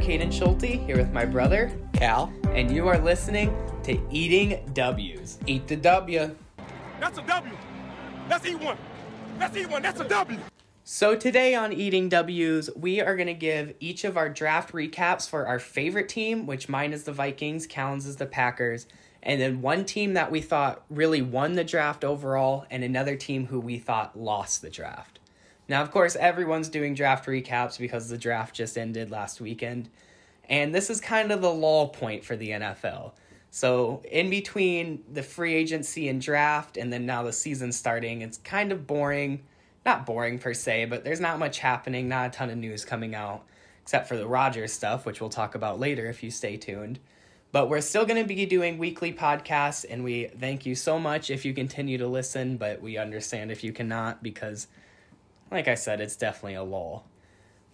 Caden Schulte here with my brother, Cal, and you are listening to Eating W's. eat the W. That's a W. Let's eat one. Let's eat one. That's a W. So, today on Eating W's, we are going to give each of our draft recaps for our favorite team, which mine is the Vikings, Callan's is the Packers, and then one team that we thought really won the draft overall, and another team who we thought lost the draft. Now, of course, everyone's doing draft recaps because the draft just ended last weekend. And this is kind of the lull point for the NFL. So, in between the free agency and draft, and then now the season starting, it's kind of boring. Not boring per se, but there's not much happening, not a ton of news coming out, except for the Rodgers stuff, which we'll talk about later if you stay tuned. But we're still going to be doing weekly podcasts, and we thank you so much if you continue to listen, but we understand if you cannot because like I said, it's definitely a lull.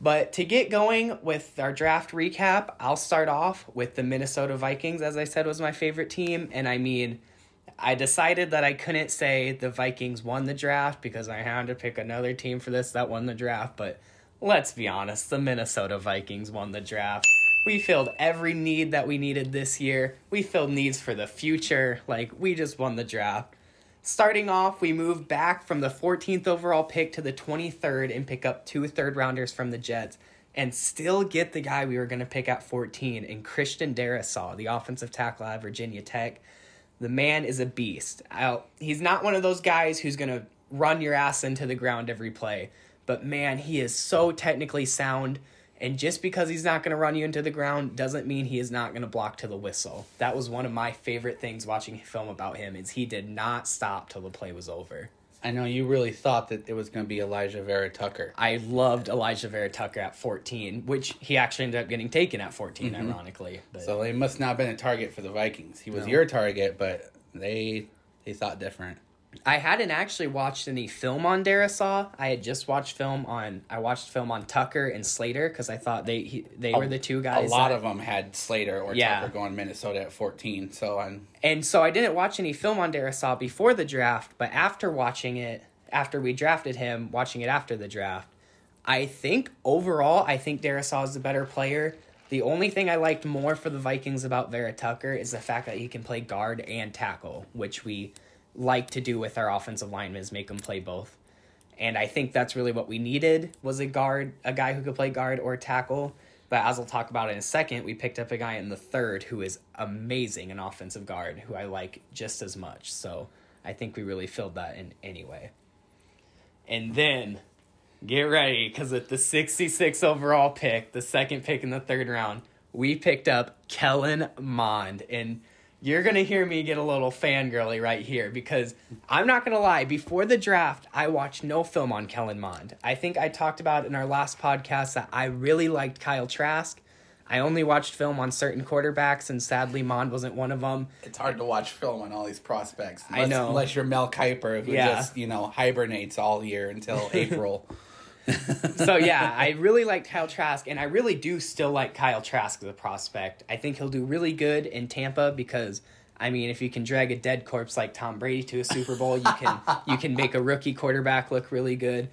But to get going with our draft recap, I'll start off with the Minnesota Vikings, as I said, was my favorite team. And I mean, I decided that I couldn't say the Vikings won the draft because I had to pick another team for this that won the draft. But let's be honest, the Minnesota Vikings won the draft. We filled every need that we needed this year. We filled needs for the future. Like, we just won the draft. Starting off, we move back from the 14th overall pick to the 23rd and pick up two third rounders from the Jets and still get the guy we were going to pick at 14 in Christian Darrisaw, the offensive tackle at Virginia Tech. The man is a beast. I, he's not one of those guys who's going to run your ass into the ground every play, but man, he is so technically sound and just because he's not going to run you into the ground doesn't mean he is not going to block to the whistle. That was one of my favorite things watching film about him is he did not stop till the play was over. I know you really thought that it was going to be Alijah Vera Tucker. I loved Alijah Vera Tucker at 14, which he actually ended up getting taken at 14, mm-hmm. ironically. But. So he must not have been a target for the Vikings. He was no. your target, but they they thought different. I hadn't actually watched any film on Darrisaw. I had just watched film on. I watched film on Tucker and Slater because I thought they he, they a, were the two guys. A lot that, of them had Slater or yeah. Tucker going Minnesota at fourteen. So I'm and so I didn't watch any film on Darrisaw before the draft, but after watching it, after we drafted him, watching it after the draft, I think overall, I think Darrisaw is the better player. The only thing I liked more for the Vikings about Vera Tucker is the fact that he can play guard and tackle, which we like to do with our offensive linemen is make them play both. And I think that's really what we needed was a guard, a guy who could play guard or tackle. But as I'll talk about in a second, we picked up a guy in the third who is amazing, an offensive guard who I like just as much. So I think we really filled that in anyway. And then get ready because at the 66 overall pick, the second pick in the third round, we picked up Kellen Mond. And you're going to hear me get a little fangirly right here because I'm not going to lie. Before the draft, I watched no film on Kellen Mond. I think I talked about in our last podcast that I really liked Kyle Trask. I only watched film on certain quarterbacks, and sadly, Mond wasn't one of them. It's hard to watch film on all these prospects. Unless, I know. Unless you're Mel Kiper, who yeah. just, you know, hibernates all year until April. So yeah, I really liked Kyle Trask, and I really do still like Kyle Trask as a prospect. I think he'll do really good in Tampa because I mean, if you can drag a dead corpse like Tom Brady to a Super Bowl, you can you can make a rookie quarterback look really good.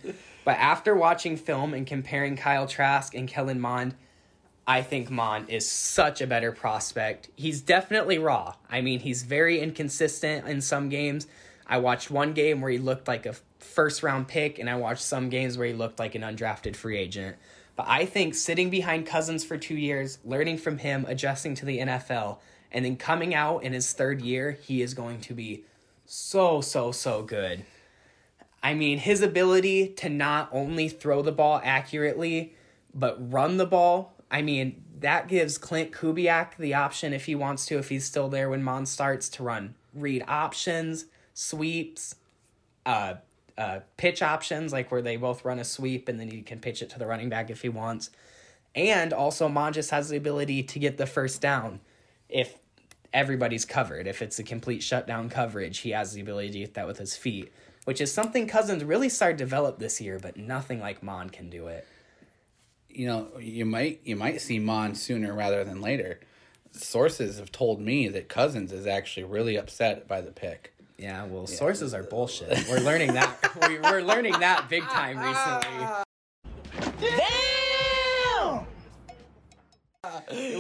But after watching film and comparing Kyle Trask and Kellen Mond, I think Mond is such a better prospect. He's definitely raw. I mean, he's very inconsistent in some games. I watched one game where he looked like a first round pick, and I watched some games where he looked like an undrafted free agent. But I think sitting behind Cousins for two years, learning from him, adjusting to the NFL, and then coming out in his third year, he is going to be so, so, so good. I mean, his ability to not only throw the ball accurately, but run the ball. I mean, that gives Klint Kubiak the option if he wants to, if he's still there when Mond starts, to run read options, sweeps, uh, uh, pitch options, like where they both run a sweep and then he can pitch it to the running back if he wants. And also, Monges has the ability to get the first down if everybody's covered. If it's a complete shutdown coverage, he has the ability to get that with his feet, which is something Cousins really started to develop this year, but nothing like Mond can do it. You know, you might you might see Mond sooner rather than later. Sources have told me that Cousins is actually really upset by the pick. Yeah, well, yeah. sources are bullshit. We're learning that. we, are learning that big time recently. Damn!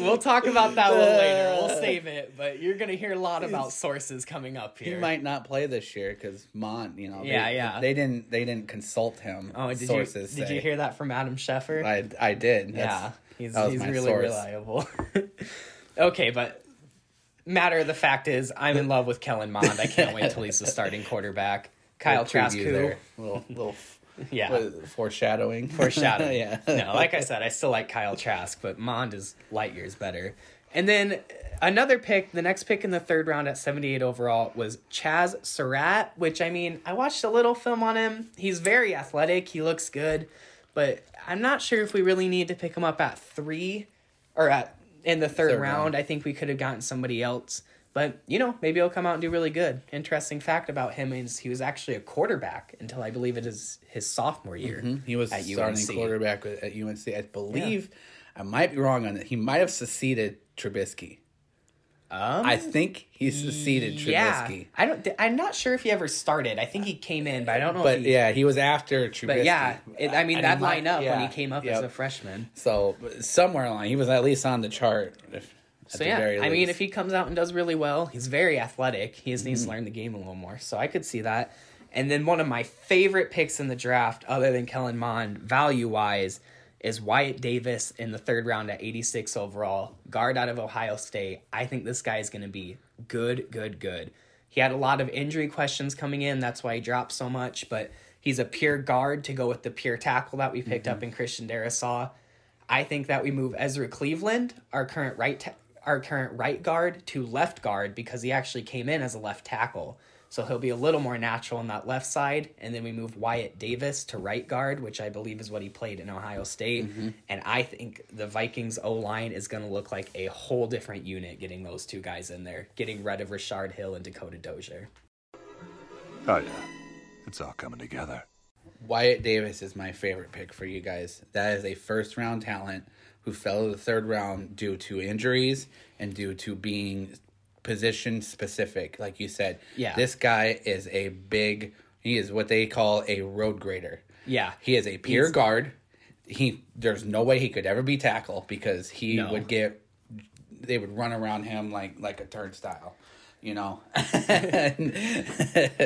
We'll talk about that a little later. We'll save it, but you're gonna hear a lot about sources coming up here. He might not play this year because Mond, you know, they, Yeah, yeah. they didn't they didn't consult him. oh, did you sources did say. you hear that from Adam Schefter? I I did. yeah, he's he's really source. reliable. okay, but matter of the fact is, I'm in love with Kellen Mond. I can't wait till he's the starting quarterback. Kyle Trask, who, there. little little yeah, what, foreshadowing. foreshadowing. yeah. no, like I said, I still like Kyle Trask, but Mond is light years better. And then another pick, the next pick in the third round at 78 overall was Chaz Surratt, which I mean, I watched a little film on him. He's very athletic, he looks good, but I'm not sure if we really need to pick him up at three or at in the third, Third round. round. I think we could have gotten somebody else. But you know, maybe he'll come out and do really good. Interesting fact about him is he was actually a quarterback until I believe it is his sophomore year. Mm-hmm. He was at starting UNC. quarterback at at UNC. I believe I might be wrong on it. He might have succeeded Trubisky. Um, I think he succeeded Trubisky. Yeah, I don't. I'm not sure if he ever started. I think he came in, but I don't know. But if he, yeah, he was after Trubisky. but yeah, it, I mean And that line up when he came up yep. as a freshman. So somewhere along, he was at least on the chart. If, at So the yeah, I mean, least. Mm-hmm. if he comes out and does really well, he's very athletic. He just needs to learn the game a little more. So I could see that. And then one of my favorite picks in the draft, other than Kellen Mond, value wise, is Wyatt Davis in the third round at 86 overall, guard out of Ohio State. I think this guy is going to be good, good, good. He had a lot of injury questions coming in. That's why he dropped so much, but he's a pure guard to go with the pure tackle that we picked Mm-hmm. up in Christian Darrisaw. I think that we move Ezra Cleveland, our current right ta- our current right guard, to left guard because he actually came in as a left tackle. So he'll be a little more natural on that left side. And then we move Wyatt Davis to right guard, which I believe is what he played in Ohio State. Mm-hmm. And I think the Vikings O line is going to look like a whole different unit getting those two guys in there, getting rid of Richard Hill and Dakota Dozier. Oh, yeah. It's all coming together. Wyatt Davis is my favorite pick for you guys. That is a first round talent who fell to the third round due to injuries and due to being position specific. Like you said, Yeah. this guy is a big. He is what they call a road grader. Yeah. He is a pure He's- guard. He there's no way he could ever be tackle because he No. would get. They would run around him like like a turnstile, you know.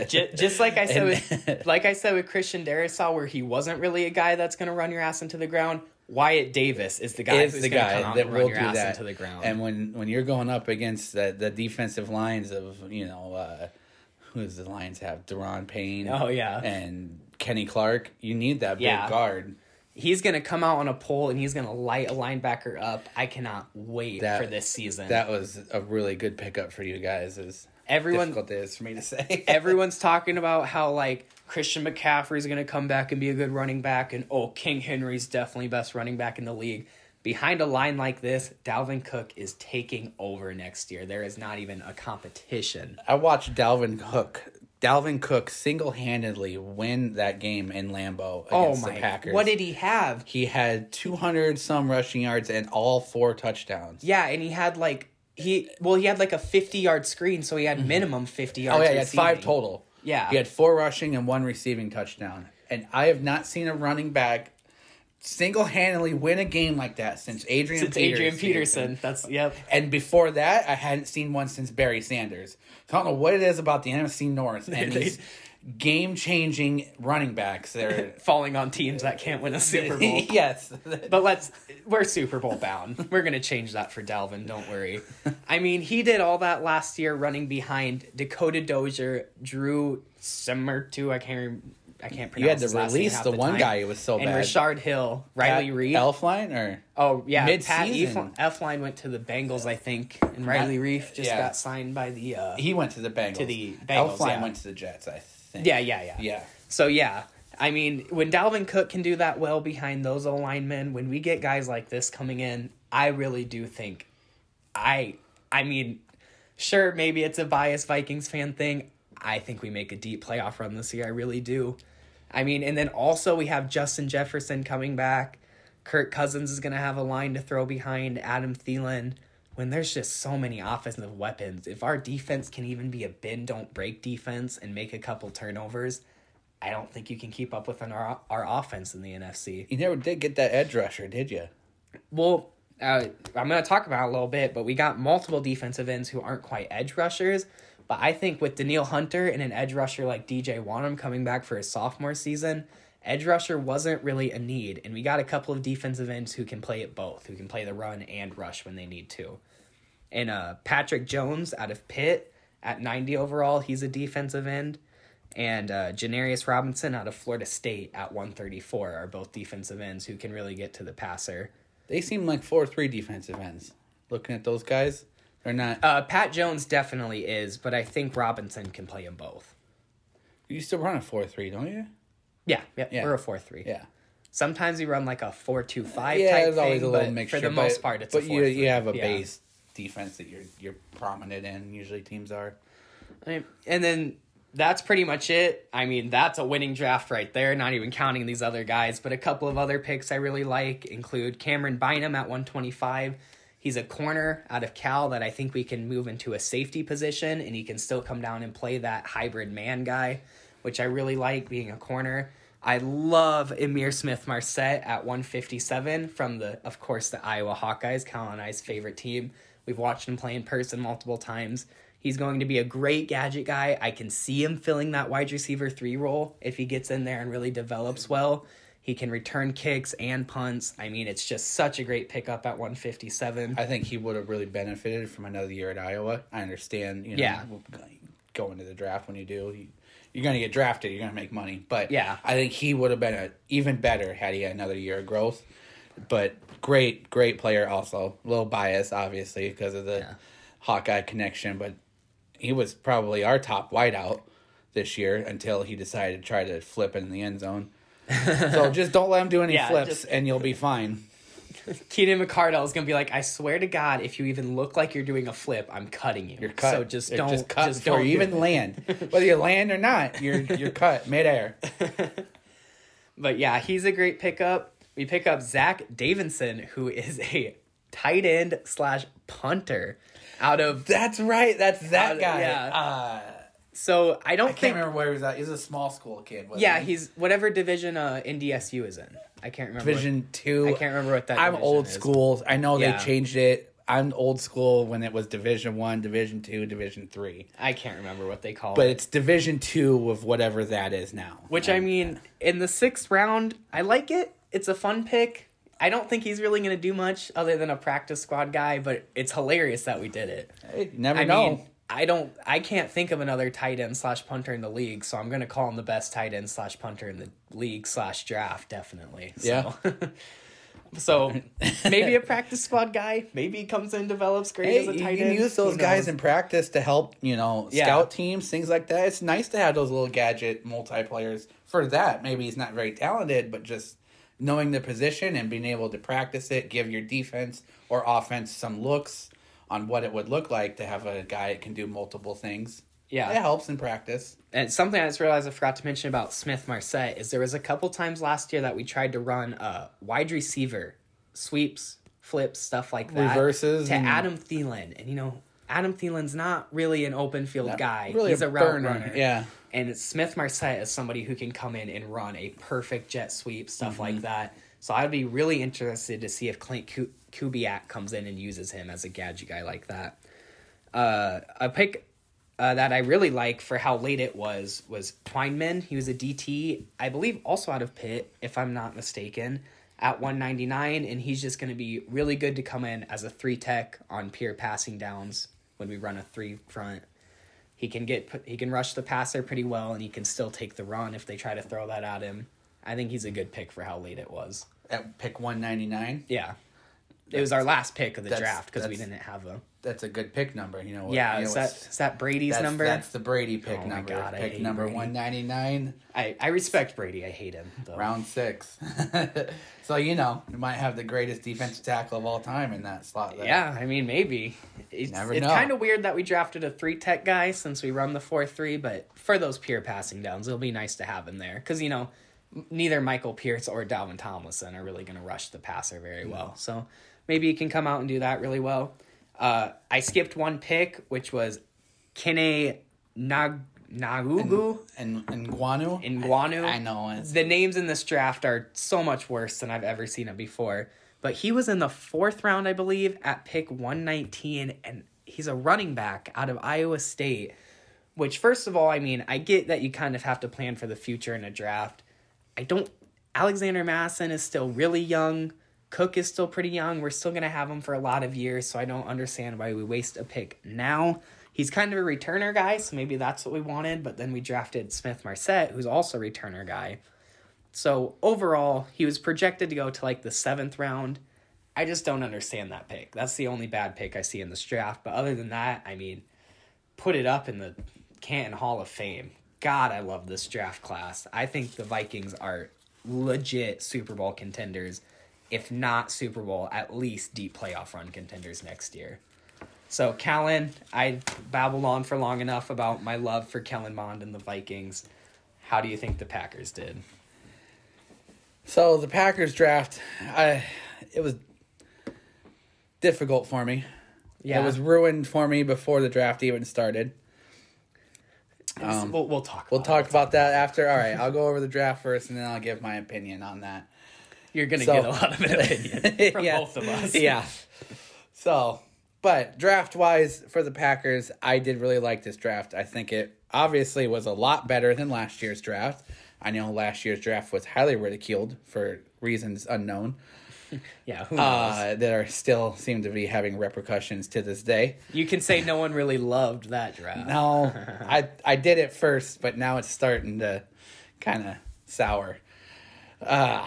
just, just like I said, with, like I said with Christian Darrisaw, where he wasn't really a guy that's going to run your ass into the ground. Wyatt Davis is the guy is the guy that will do that into the ground. And when when you're going up against the the defensive lines of you know uh, who does the Lions have? Daron Payne. Oh, yeah. and Kenny Clark. You need that big Yeah. guard. he's going to come out on a pole and he's going to light a linebacker up. I cannot wait That- for this season. That was a really good pickup for you guys. Is Everyone- difficult it is for me to say. Everyone's talking about how like Christian McCaffrey's going to come back and be a good running back, and oh, King Henry's definitely best running back in the league. Behind a line like this, Dalvin Cook is taking over next year. There is not even a competition. I watched Dalvin Cook. Dalvin Cook single handedly win that game in Lambeau Oh against my! the Packers. What did he have? he had 200 some rushing yards and all four touchdowns. Yeah, and he had like he well he had like a fifty yard screen, so he had mm-hmm. minimum fifty yards. Oh yeah, he had five total. Yeah. he had four rushing and one receiving touchdown. And I have not seen a running back single handedly win a game like that since Adrian. It's Adrian Peterson. That's yep. And before that, I hadn't seen one since Barry Sanders. So I don't know what it is about the NFC North and these game changing running backs. They're Falling on teams that can't win a Super Bowl. yes. But let's we're Super Bowl bound. We're gonna change that for Dalvin. Don't worry. I mean, he did all that last year, running behind Dakota Dozier, Drew Simmertu. I can't. rem- I can't pronounce. You had to release half the one guy who was so and bad. Richard Hill, Riley Reed. Elflein or oh yeah, Pat Mid-season. Elflein went to the Bengals, I think, and Riley Reiff just yeah. got signed by the. uh he went to the Bengals. To the Bengals, Elflein yeah. went to the Jets. I think. Yeah, yeah, yeah. Yeah. So yeah, I mean, when Dalvin Cook can do that well behind those O linemen, when we get guys like this coming in, I really do think, I, I mean, sure, maybe it's a biased Vikings fan thing. I think we make a deep playoff run this year. I really do. I mean, and then also we have Justin Jefferson coming back. Kirk Cousins is going to have a line to throw behind Adam Thielen. When there's just so many offensive weapons, if our defense can even be a bend don't break defense and make a couple turnovers, I don't think you can keep up with an, our our offense in the NFC. You never did get that edge rusher, did you? Well, uh, I'm going to talk about it a little bit, but we got multiple defensive ends who aren't quite edge rushers. But I think with Danielle Hunter and an edge rusher like DJ Wonnum coming back for his sophomore season, edge rusher wasn't really a need. And we got a couple of defensive ends who can play it both, who can play the run and rush when they need to. And uh, Patrick Jones out of Pitt at 90 overall, he's a defensive end. And uh, Janarius Robinson out of Florida State at 134 are both defensive ends who can really get to the passer. They seem like four three defensive ends. Looking at those guys, they're not. Uh, Pat Jones definitely is, but I think Robinson can play them both. you still run a four three, don't you? Yeah, yeah, Yeah. we're a four three. Yeah. Sometimes we run like a four four two five yeah, type there's always thing, a little but mixture. for the but, most part, it's but a you 4-3. you have a Yeah. base defense that you're you're prominent in. Usually teams are. I mean, and then that's pretty much it. I mean, that's a winning draft right there, not even counting these other guys. But a couple of other picks I really like include Camryn Bynum at 125. He's a corner out of Cal that I think we can move into a safety position, and he can still come down and play that hybrid man guy, which I really like being a corner. I love Ihmir Smith Marsette at 157 from the, of course, the Iowa Hawkeyes, Cal and I's favorite team. We've watched him play in person multiple times. He's going to be a great gadget guy. I can see him filling that wide receiver three role if he gets in there and really develops well. He can return kicks and punts. I mean, it's just such a great pickup at 157. I think he would have really benefited from another year at Iowa. I understand, you know, Yeah. going to the draft when you do, you, you're going to get drafted. You're going to make money, but Yeah. I think he would have been a, even better had he had another year of growth. But great, great player. Also, a little bias, obviously, because of the Yeah. Hawkeye connection. But he was probably our top wideout this year until he decided to try to flip in the end zone. so just don't let him do any Yeah, flips, just- and you'll be fine. Keenan McCardell is going to be like, I swear to God, if you even look like you're doing a flip, I'm cutting you. You're cut. So just You're don't, just cut just don't do even it. land. Whether you land or not, you're you're cut midair. But yeah, he's a great pickup. We pick up Zach Davidson, who is a tight end slash punter out of. That's right. That's that guy. yeah. Uh, So I don't I can't remember where he was at. He's a small school kid. wasn't Yeah, he? he's whatever division uh, NDSU is in. I can't remember. what- Division two. I can't remember what that I'm old is. school. I know Yeah. they changed it. I'm old school when it was Division one, Division two, Division three. I can't remember what they call But it. But it's Division two of whatever that is now. Which I mean, in the sixth round, I like it. It's a fun pick. I don't think he's really going to do much other than a practice squad guy, but it's hilarious that we did it. Hey, never I know. mean, I don't, I can't think of another tight end slash punter in the league, so I'm going to call him the best tight end slash punter in the league slash draft, definitely. So. Yeah. so maybe a practice squad guy. Maybe he comes in and develops great Hey, as a you tight can end. use those guys in practice to help, you know, Yeah. scout teams, things like that. It's nice to have those little gadget multiplayers for that. Maybe he's not very talented, but just knowing the position and being able to practice it, give your defense or offense some looks on what it would look like to have a guy that can do multiple things. Yeah. It helps in practice. And something I just realized I forgot to mention about Smith Marsette is there was a couple times last year that we tried to run a wide receiver sweeps, flips, stuff like that. Reverses to Adam Thielen, and you know Adam Thielen's not really an open field Not guy. really He's a a, route burner, runner. yeah. And Smith Marsette is somebody who can come in and run a perfect jet sweep, stuff Mm-hmm. like that. So I'd be really interested to see if Klint Ku- Kubiak comes in and uses him as a gadget guy like that. Uh, a pick uh, that I really like for how late it was was Twyman. He was a DT, I believe, also out of Pitt, if I'm not mistaken, at 199, and he's just going to be really good to come in as a three tech on pure passing downs when we run a three front. He can get he can rush the passer pretty well, and he can still take the run if they try to throw that at him. I think he's a good pick for how late it was. At pick 199, Yeah, it was our last pick of the draft because we didn't have a. that's a good pick number. You know what? Yeah, you know is that what's- that Brady's that's, number? That's the Brady pick Oh my number. God, I pick hate number 199. I, I respect Brady. I hate him. Though. round six. so you know, you might have the greatest defensive tackle of all time in that slot. There. Yeah, I mean maybe. It's, Never it's kind of weird that we drafted a three tech guy since we run the four three, but for those pure passing downs, it'll be nice to have him there because you know neither Michael Pierce or Dalvin Tomlinson are really going to rush the passer very mm. well. So maybe he can come out and do that really well. Uh, I skipped one pick, which was Kene Nag Nagugu. and and Guanu. in Guanu. I, I know it's The names in this draft are so much worse than I've ever seen it before. but he was in the fourth round, I believe, at pick 119, and he's a running back out of Iowa State. Which, first of all, I mean, I get that you kind of have to plan for the future in a draft. I don't. Alexander Mattison is still really young. Cook is still pretty young. We're still going to have him for a lot of years, so I don't understand why we waste a pick now. He's kind of a returner guy, so maybe that's what we wanted, but then we drafted Smith Marsette, who's also a returner guy. So overall, he was projected to go to like the seventh round. I just don't understand that pick. That's the only bad pick I see in this draft. But other than that, I mean, put it up in the Canton Hall of Fame. God, I love this draft class. I think the Vikings are legit Super Bowl contenders, if not Super Bowl, at least deep playoff run contenders next year. So, Callan, I babbled on for long enough about my love for Kellen Mond and the Vikings. How do you think the Packers did? So the Packers draft, I it was difficult for me. Yeah. It was ruined for me before the draft even started. Um, we'll, we'll talk. We'll about talk it. about that after. All right, I'll go over the draft first, and then I'll give my opinion on that. You're gonna So- get a lot of opinion from Yeah. both of us. Yeah. So, but draft wise for the Packers, I did really like this draft. I think it obviously was a lot better than last year's draft. I know last year's draft was highly ridiculed for reasons unknown yeah. Who knows? uh, that are still seem to be having repercussions to this day. you can say no one really loved that draft. No, I I did it first, but now it's starting to kind of sour. Uh,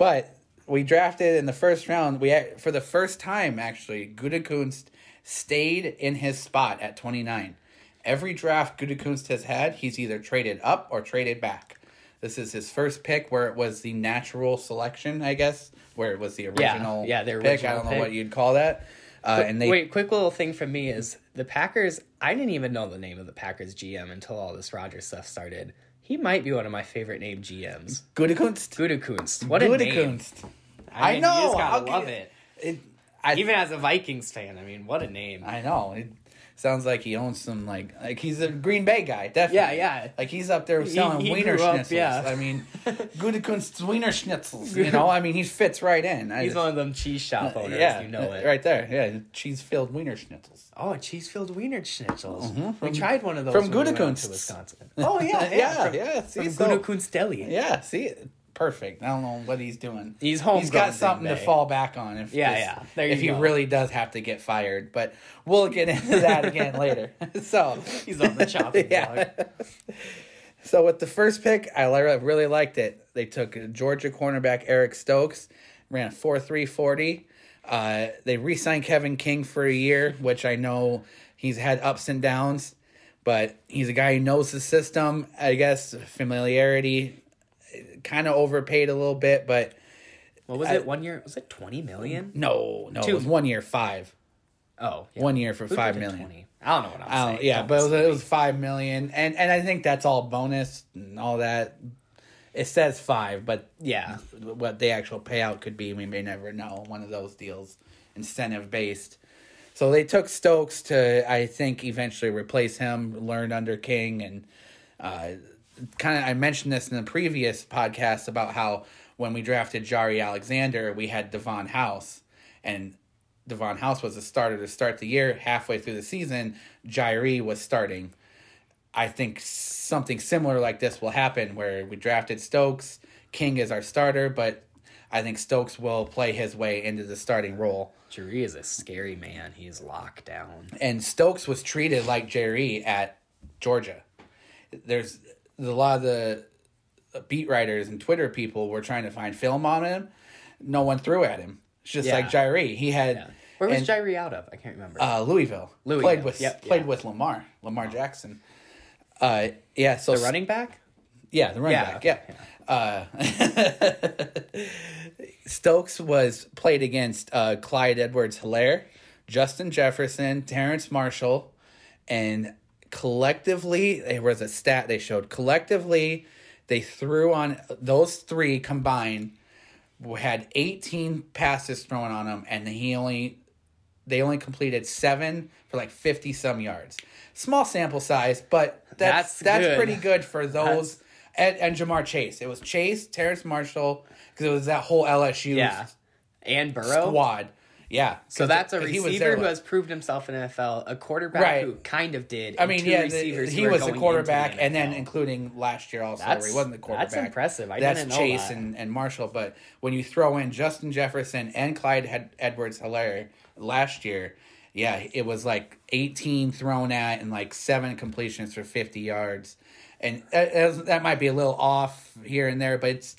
but we drafted in the first round. We for the first time actually, Gutekunst stayed in his spot at twenty nine. Every draft Gutekunst has had, he's either traded up or traded back. This is his first pick where it was the natural selection, I guess, where it was the original yeah, yeah, the pick. I don't know pick. what you'd call that. Uh, and they Wait, quick little thing from me is the Packers. I didn't even know the name of the Packers GM until all this Rodgers stuff started. He might be one of my favorite named GMs. Gutekunst. Gutekunst. What a name. Gutekunst. I, mean, I know, You just gotta I'll love get- it. It, I, Even as a Vikings fan, I mean, what a name. I know. It sounds like he owns some like like he's a Green Bay guy, definitely. Yeah, yeah. Like he's up there selling he wiener grew up, schnitzels. yeah. I mean, Gutekunst's wiener schnitzels. You know, I mean, he fits right in. I He's just- one of them cheese shop uh, owners. yeah, you know it. right there. Yeah, cheese filled wiener schnitzels. Oh, cheese filled wiener schnitzels. Mm-hmm, we tried one of those from when we Wisconsin. Oh yeah, yeah, yeah, from, yeah. See, from so- Gutekunst Deli. yeah. See, perfect. I don't know what he's doing. He's He's homegrown got something to fall back on. If Yeah, this- yeah. There if you he really does have to get fired, but we'll get into that again later. So He's on the chopping Yeah. block. So with the first pick, I really liked it. They took Georgia cornerback Eric Stokes, ran a 4.340. Uh, they re-signed Kevin King for a year, which I know he's had ups and downs, but he's a guy who knows the system. I guess familiarity, kind of overpaid a little bit, but What was I- it? One year? Was it twenty million? no, no, Two. it was one year five. Oh, yeah. One year for Who five million. 20? I don't know what I'm I saying. yeah, but it was, it was five million, and and I think that's all bonus and all that. It says five, but yeah. what the actual payout could be, we may never know. One of those deals, incentive based. So they took Stokes to, I think, eventually replace him. Learned under King, and uh, kind of I mentioned this in the previous podcast about how when we drafted Jaire Alexander, we had Davon House, and Davon House was a starter to start the year. Halfway through the season, Jaire was starting. I think something similar like this will happen where we drafted Stokes, King is our starter, but I think Stokes will play his way into the starting role. Jerry is a scary man. He's locked down. And Stokes was treated like Jerry at Georgia. There's a lot of the beat writers and Twitter people were trying to find film on him. No one threw at him. It's just Yeah. like Jaire. He had Yeah. Where was and- Jaire out of? I can't remember. Uh, Louisville. Louisville, Played with yep, played yeah. with Lamar. Lamar Jackson. Uh, yeah. So the running back? Yeah, the running Yeah, back. Yeah. Uh, Stokes was played against uh, Clyde Edwards Hilaire, Justin Jefferson, Terrace Marshall, and collectively, it was a stat they showed. Collectively, they threw on those three combined had 18 passes thrown on him, and he only they only completed seven for like 50 some yards. Small sample size, but that's That's that's, good. pretty good for those. And, and Ja'Marr Chase. It was Chase, Terrace Marshall, because it was that whole LSU Yeah. and Burrow. squad. Yeah. So that's a receiver who has proved himself in NFL, a quarterback Right. who kind of did. I mean, yeah, the- he was the quarterback, and then including last year also, That's- where he wasn't the quarterback. that's impressive. I that's didn't know Chase that. And, and Marshall. But when you throw in Justin Jefferson and Clyde Ed- Edwards Hilaire last year, yeah, it was like 18 thrown at and like seven completions for 50 yards. And uh, that- that might be a little off here and there, but it's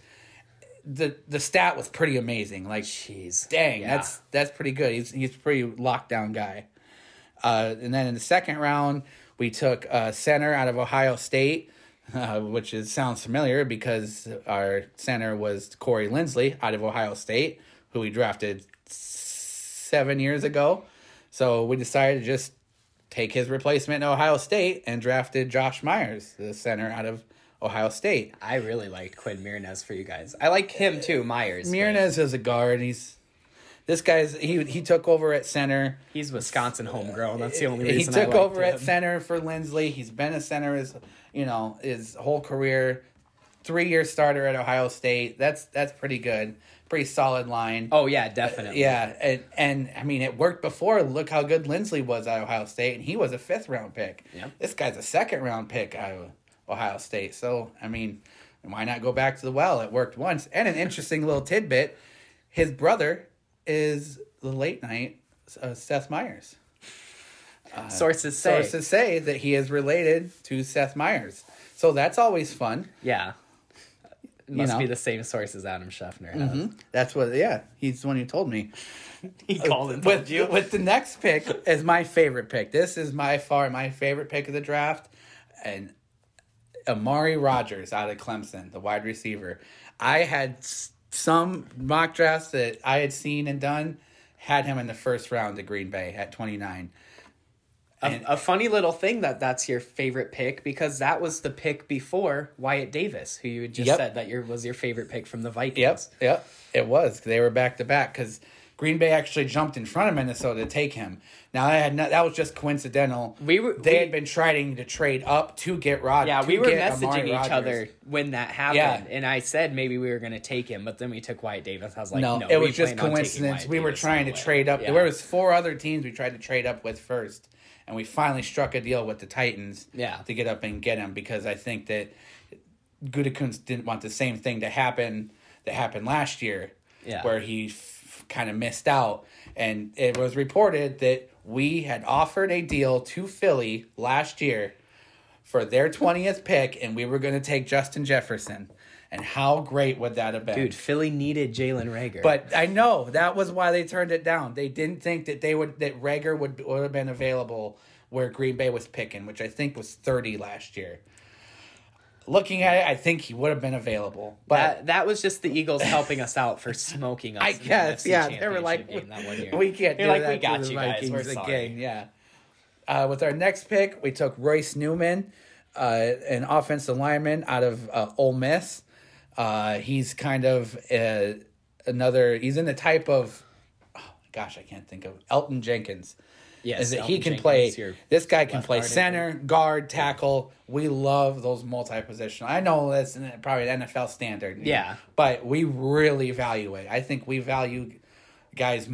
the the stat was pretty amazing. Like, Jeez. dang, Yeah. that's that's pretty good. He's he's a pretty lockdown guy. Uh, and then in the second round, we took uh, center out of Ohio State, uh, which is sounds familiar because our center was Corey Linsley out of Ohio State, who we drafted seven years ago. So we decided to just take his replacement in Ohio State and drafted Josh Myers, the center out of Ohio State. I really liked Quinn Meinerz for you guys. I like him too, Myers. Meinerz is a guard. He's this guy's he he took over at center. He's Wisconsin homegrown. That's the only reason he took over him. at center for Linsley. He's been a center his you know his whole career. Three year starter at Ohio State. That's that's pretty good. Pretty solid line. Oh yeah, definitely. Yeah, and, and I mean it worked before. Look how good Linsley was at Ohio State, and he was a fifth round pick. Yep. This guy's a second round pick of Ohio State. So I mean, why not go back to the well? It worked once. And an interesting little tidbit: his brother is the late night uh, Seth Meyers. Sources say. Sources say that he is related to Seth Meyers. So that's always fun. Yeah. Must know. be the same source as Adam Schefter has. That's what. Yeah, he's the one who told me. He called and with you. with the next pick is my favorite pick. This is my far my favorite pick of the draft, and Amari Rodgers out of Clemson, the wide receiver. I had some mock drafts that I had seen and done had him in the first round to Green Bay at twenty nine. A, a funny little thing that that's your favorite pick because that was the pick before Wyatt Davis, who you had just Yep. said that your was your favorite pick from the Vikings. Yep, yep, it was. They were back to back because Green Bay actually jumped in front of Minnesota to take him. Now I had not, that was just coincidental. We were- they we- had been trying to trade up to get Rod. Yeah, we were messaging each other when that happened, Yeah. and I said maybe we were going to take him, but then we took Wyatt Davis. I was like, No, no, it was just plan on taking coincidence. We were trying to trade up. Yeah. There was four other teams we tried to trade up with first, and we finally struck a deal with the Titans. Yeah. to get up and get him because I think that Gutekunst didn't want the same thing to happen that happened last year, Yeah. where he kind of missed out. And it was reported that we had offered a deal to Philly last year for their twentieth pick, and we were going to take Justin Jefferson. And how great would that have been, Dude, Philly needed Jalen Reagor. but I know that was why they turned it down. They didn't think that they would that Reagor would would have been available where Green Bay was picking, which I think was thirty last year. Looking at it, I think he would have been available, but that that was just the Eagles helping us out for smoking us. I in the guess yeah, they were like, Championship game that one year. we can't do like, that we got you guys. We're sorry. again. Yeah. Uh, with our next pick, we took Royce Newman, uh, an offensive lineman out of uh, Ole Miss. Uh, he's kind of uh, another. He's in the type of. Oh gosh, I can't think of Elgton Jenkins. Yes, is that he can Jenkins, play. This guy can play guard, center, guard, tackle. We love those multi-positional. I know that's probably an NFL standard. Yeah. but we really value it. I think we value guys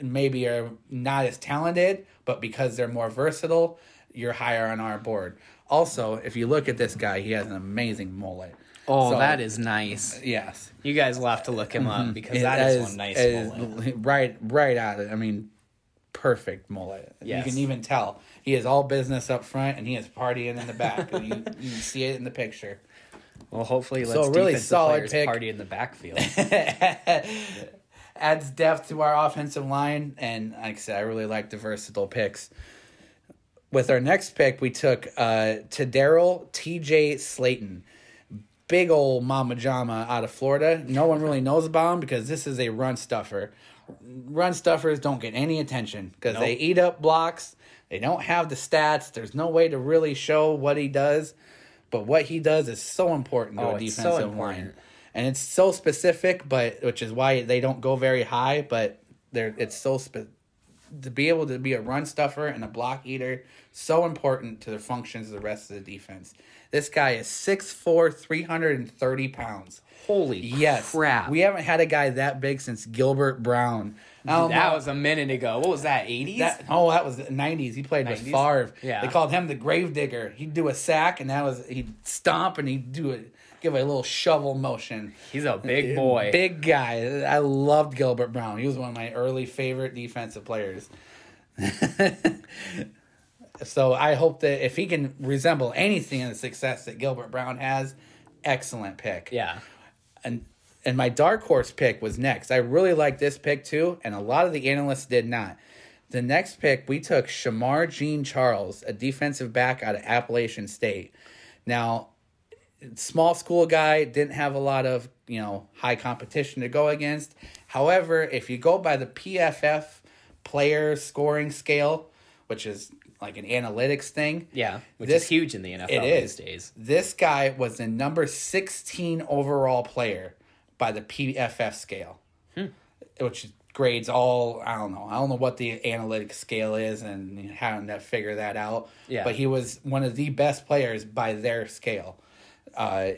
maybe are not as talented, but because they're more versatile, you're higher on our board. Also, if you look at this guy, he has an amazing mullet. Oh, So, that is nice. yes. You guys will have to look him up mm-hmm. because It- that is, one nice it is mullet. right, right out of. I mean, perfect mullet. Yes. You can even tell he is all business up front and he is partying in the back. you, you can see it in the picture. Well, hopefully, let's So, really solid pick. party in the backfield. adds depth to our offensive line, and like I said, I really like the versatile picks. With our next pick, we took uh, Daryl T.J. Slaton, big old mama jama out of Florida. No one really knows about him because this is a run stuffer. Run stuffers don't get any attention because they eat up blocks. They don't have the stats. There's no way to really show what he does, but what he does is so important to Oh, a so defensive important. line and it's so specific, but which is why they don't go very high. But they're it's so spe- to be able to be a run stuffer and a block eater so important to the functions of the rest of the defense. This guy is 6'4", 330 pounds. Holy Yes, crap! We haven't had a guy that big since Gilbert Brown. I don't that was a minute ago. What was that? Eighties? that, oh, that was the nineties. He played with 90s? Favre. Yeah. They called him the gravedigger. He'd do a sack and that was he'd stomp and he'd do it give a little shovel motion. He's a big boy. Big guy. I loved Gilbert Brown. He was one of my early favorite defensive players. so I hope that if he can resemble anything in the success that Gilbert Brown has, excellent pick Yeah. And and my dark horse pick was next. I really like this pick too, and a lot of the analysts did not. The next pick we took Shemar Jean Charles, a defensive back out of Appalachian State. Now, small school guy didn't have a lot of you know high competition to go against. However, if you go by the PFF player scoring scale, which is like an analytics thing, Yeah. Which This- is huge in the NFL it these days. This guy was the number 16 overall player by the PFF scale, Hmm. which grades all, I don't know. I don't know what the analytics scale is and how to figure that out. Yeah. But he was one of the best players by their scale. Uh,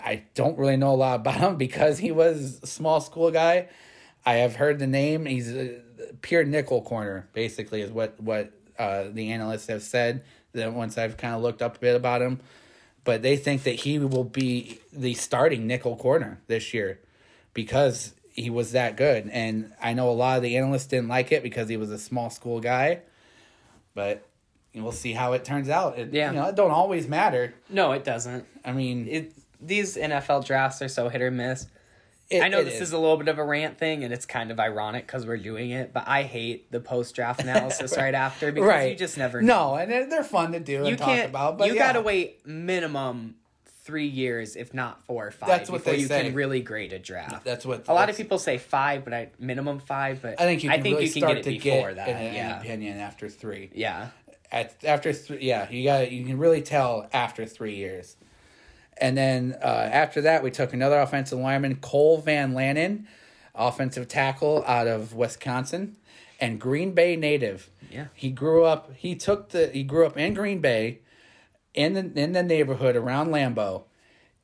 I don't really know a lot about him because he was a small school guy. I have heard the name. He's a pure nickel corner, basically, is what what uh, the analysts have said. That once I've kind of looked up a bit about him, but they think that he will be the starting nickel corner this year because he was that good. And I know a lot of the analysts didn't like it because he was a small school guy, but we'll see how it turns out. It, Yeah. you know, it don't always matter. No, it doesn't. I mean, It these NFL drafts are so hit or miss. It- I know this is. a little bit of a rant thing, and it's kind of ironic because we're doing it. But I hate the post draft analysis right after because right. you just never No, and they're, fun to do You and talk about. But you yeah. gotta wait minimum three years, if not four or five, That's what before they you say. can really grade a draft. That's what a lot of people say five, but I minimum five. But I think you can really you can start get to it before get that. an, an opinion after three. yeah. At after three, yeah, you got you can really tell after three years. And then uh, after that, we took another offensive lineman, Cole Van Lanen, offensive tackle out of Wisconsin, and Green Bay native. Yeah. he grew up. He took the. He grew up in Green Bay, in the in the neighborhood around Lambeau.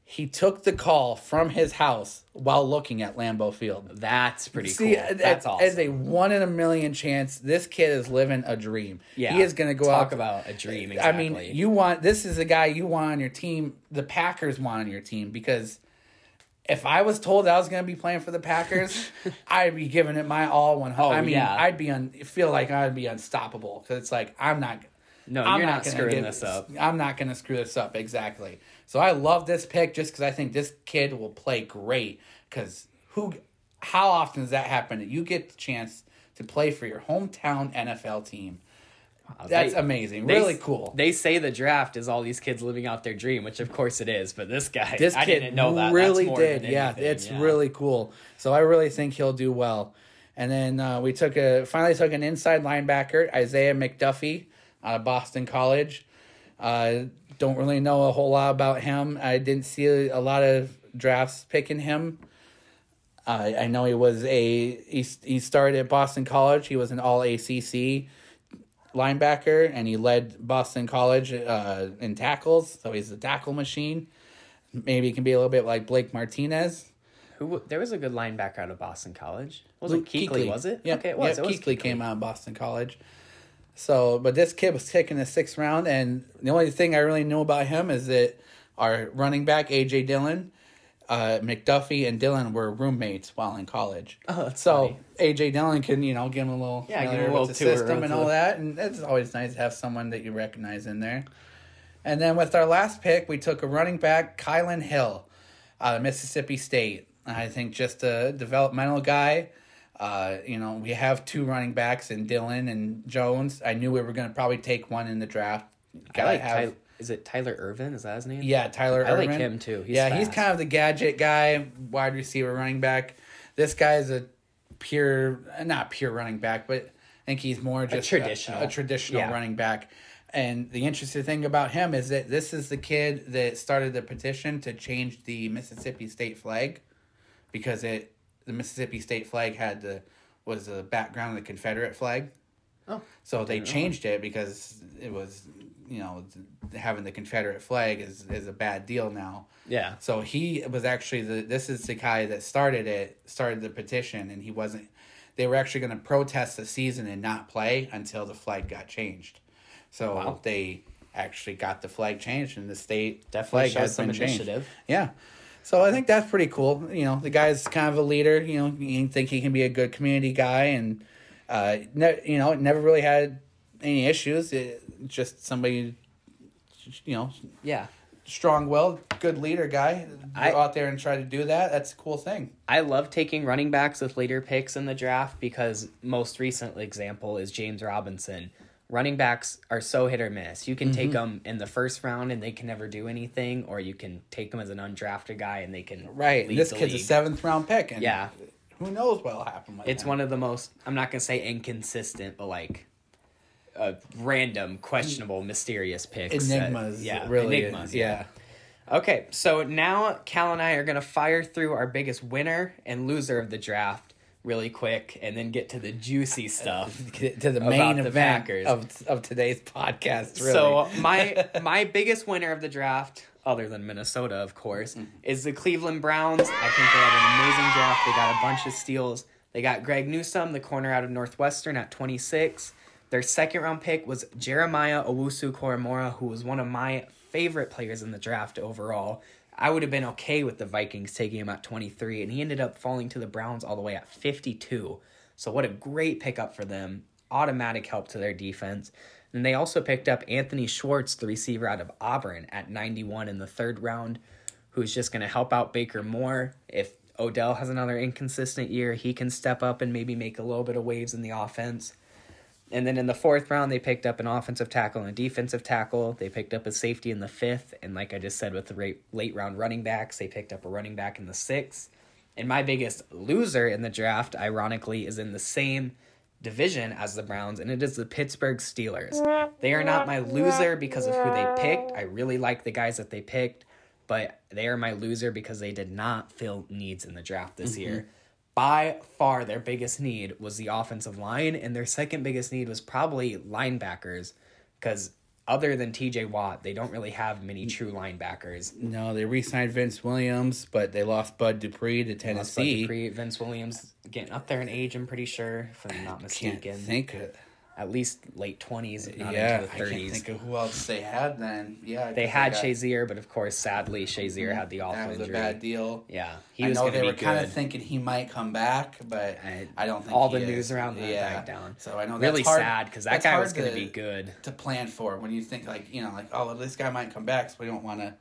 He took the call from his house while looking at Lambeau Field. That's pretty See, cool. as- That's awesome. As a one in a million chance, this kid is living a dream. yeah, he is going to go talk out. about a dream. I mean, you want this is a guy you want on your team. The Packers want on your team because if I was told I was going to be playing for the Packers, I'd be giving it my all. One, Oh, I mean, yeah. I'd be un, feel like I'd be unstoppable because it's like I'm not. No, I'm you're not gonna screwing this up. I'm not going to screw this up exactly. So I love this pick just because I think this kid will play great. Because who, how often does that happen? That you get the chance to play for your hometown NFL team. That's They- amazing. They- really cool. They say the draft is all these kids living out their dream, which of course it is. But this guy, this I kid didn't know that. That's really more did. Yeah, anything, it's yeah. really cool. So I really think he'll do well. And then uh, we took a finally took an inside linebacker, Isaiah McDuffie, out of Boston College. Uh, don't really know a whole lot about him. I didn't see a, lot of drafts picking him. Uh, I know he was a he, he started at Boston College. He was an All ACC linebacker, and he led Boston College uh, in tackles. So he's a tackle machine. Maybe he can be a little bit like Blake Martinez. Who? There was a good linebacker out of Boston College. Was it Kuechly? Was it? Yep. Okay, it was. Yep, it was Kuechly came out of Boston College. So, but this kid was taken in the sixth round, and the only thing I really knew about him is that our running back AJ Dillon, uh, McDuffie, and Dillon were roommates while in college. Oh, so funny. AJ Dillon can you know give him a little Yeah, give him a little with the tour system and all that, and it's always nice to have someone that you recognize in there. And then with our last pick, we took a running back, Kylin Hill, out of Mississippi State. I think just a developmental guy. Uh, you know, we have two running backs in Dillon and Jones. I knew we were going to probably take one in the draft. I Gotta like. have- Ty- is it Tyler Ervin? Is that his name? yeah, Tyler. I like him, too. He's yeah, he's kind of the gadget guy, wide receiver, running back. This guy is a pure, not pure running back, but I think he's more just traditional. a, traditional Yeah. running back. And the interesting thing about him is that this is the kid that started the petition to change the Mississippi state flag because it the Mississippi state flag had the was the background of the Confederate flag. Oh. So they changed it because it was you know having the Confederate flag is is a bad deal now. Yeah. So he was actually the this is the guy that started it, started the petition, and he wasn't. They were actually going to protest the season and not play until the flag got changed. So Wow. they actually got the flag changed, and the state Definitely flag has some been changed. initiative. Yeah. So I think that's pretty cool. You know, the guy's kind of a leader. You know, you think he can be a good community guy, and uh, ne- you know, never really had any issues. It, just somebody, you know, Yeah. strong will, good leader guy. I- Go out there and try to do that. That's a cool thing. I love taking running backs with later picks in the draft because most recent example is James Robinson. Running backs are so hit or miss. You can take Mm-hmm. them in the first round and they can never do anything, or you can take them as an undrafted guy and they can Right. this kid's a seventh round pick, and Yeah. who knows what'll happen. With It's one of the most I'm not gonna say inconsistent, but like uh, random, questionable, mysterious picks. that- enigmas. yeah, really. enigmas. yeah. Okay, so now Cal and I are gonna fire through our biggest winner and loser of the draft really quick, and then get to the juicy stuff. to the main the event Packers. of of today's podcast. Really. So my my biggest winner of the draft, other than Minnesota, of course, Mm-hmm. is the Cleveland Browns. I think they had an amazing draft. They got a bunch of steals. They got Greg Newsome, the corner out of Northwestern, at 26. Their second round pick was Jeremiah Owusu Koramoah, who was one of my favorite players in the draft overall. I would have been okay with the Vikings taking him at 23, and he ended up falling to the Browns all the way at 52. So, what a great pickup for them. Automatic help to their defense. And they also picked up Anthony Schwartz, the receiver out of Auburn, at 91 in the third round, who's just going to help out Baker more. If Odell has another inconsistent year, he can step up and maybe make a little bit of waves in the offense. And then in the fourth round, they picked up an offensive tackle and a defensive tackle. They picked up a safety in the fifth. And like I just said with the late round running backs, they picked up a running back in the sixth. And my biggest loser in the draft, ironically, is in the same division as the Browns, and it is the Pittsburgh Steelers. They are not my loser because of who they picked. I really like the guys that they picked, but they are my loser because they did not fill needs in the draft this mm-hmm. year. By far, their biggest need was the offensive line, and their second biggest need was probably linebackers because other than TJ Watt, they don't really have many true linebackers. no, they re-signed Vince Williams, but they lost Bud Dupree to Lost Bud Tennessee. Dupree, Vince Williams getting up there in age, I'm pretty sure, if I'm not Can't mistaken. think. At least late 20s, if not yeah, into I can't think of who else they had then. Yeah, they had got- Shazier, but of course, sadly, Shazier had the awful That was injury. a bad deal. Yeah, he I was know they were kind of thinking he might come back, but I- I, don't think all he the is. news around that yeah. died down. So I know really hard, sad because that guy was going to be good. to plan for when you think like you know like oh this guy might come back, so we don't want to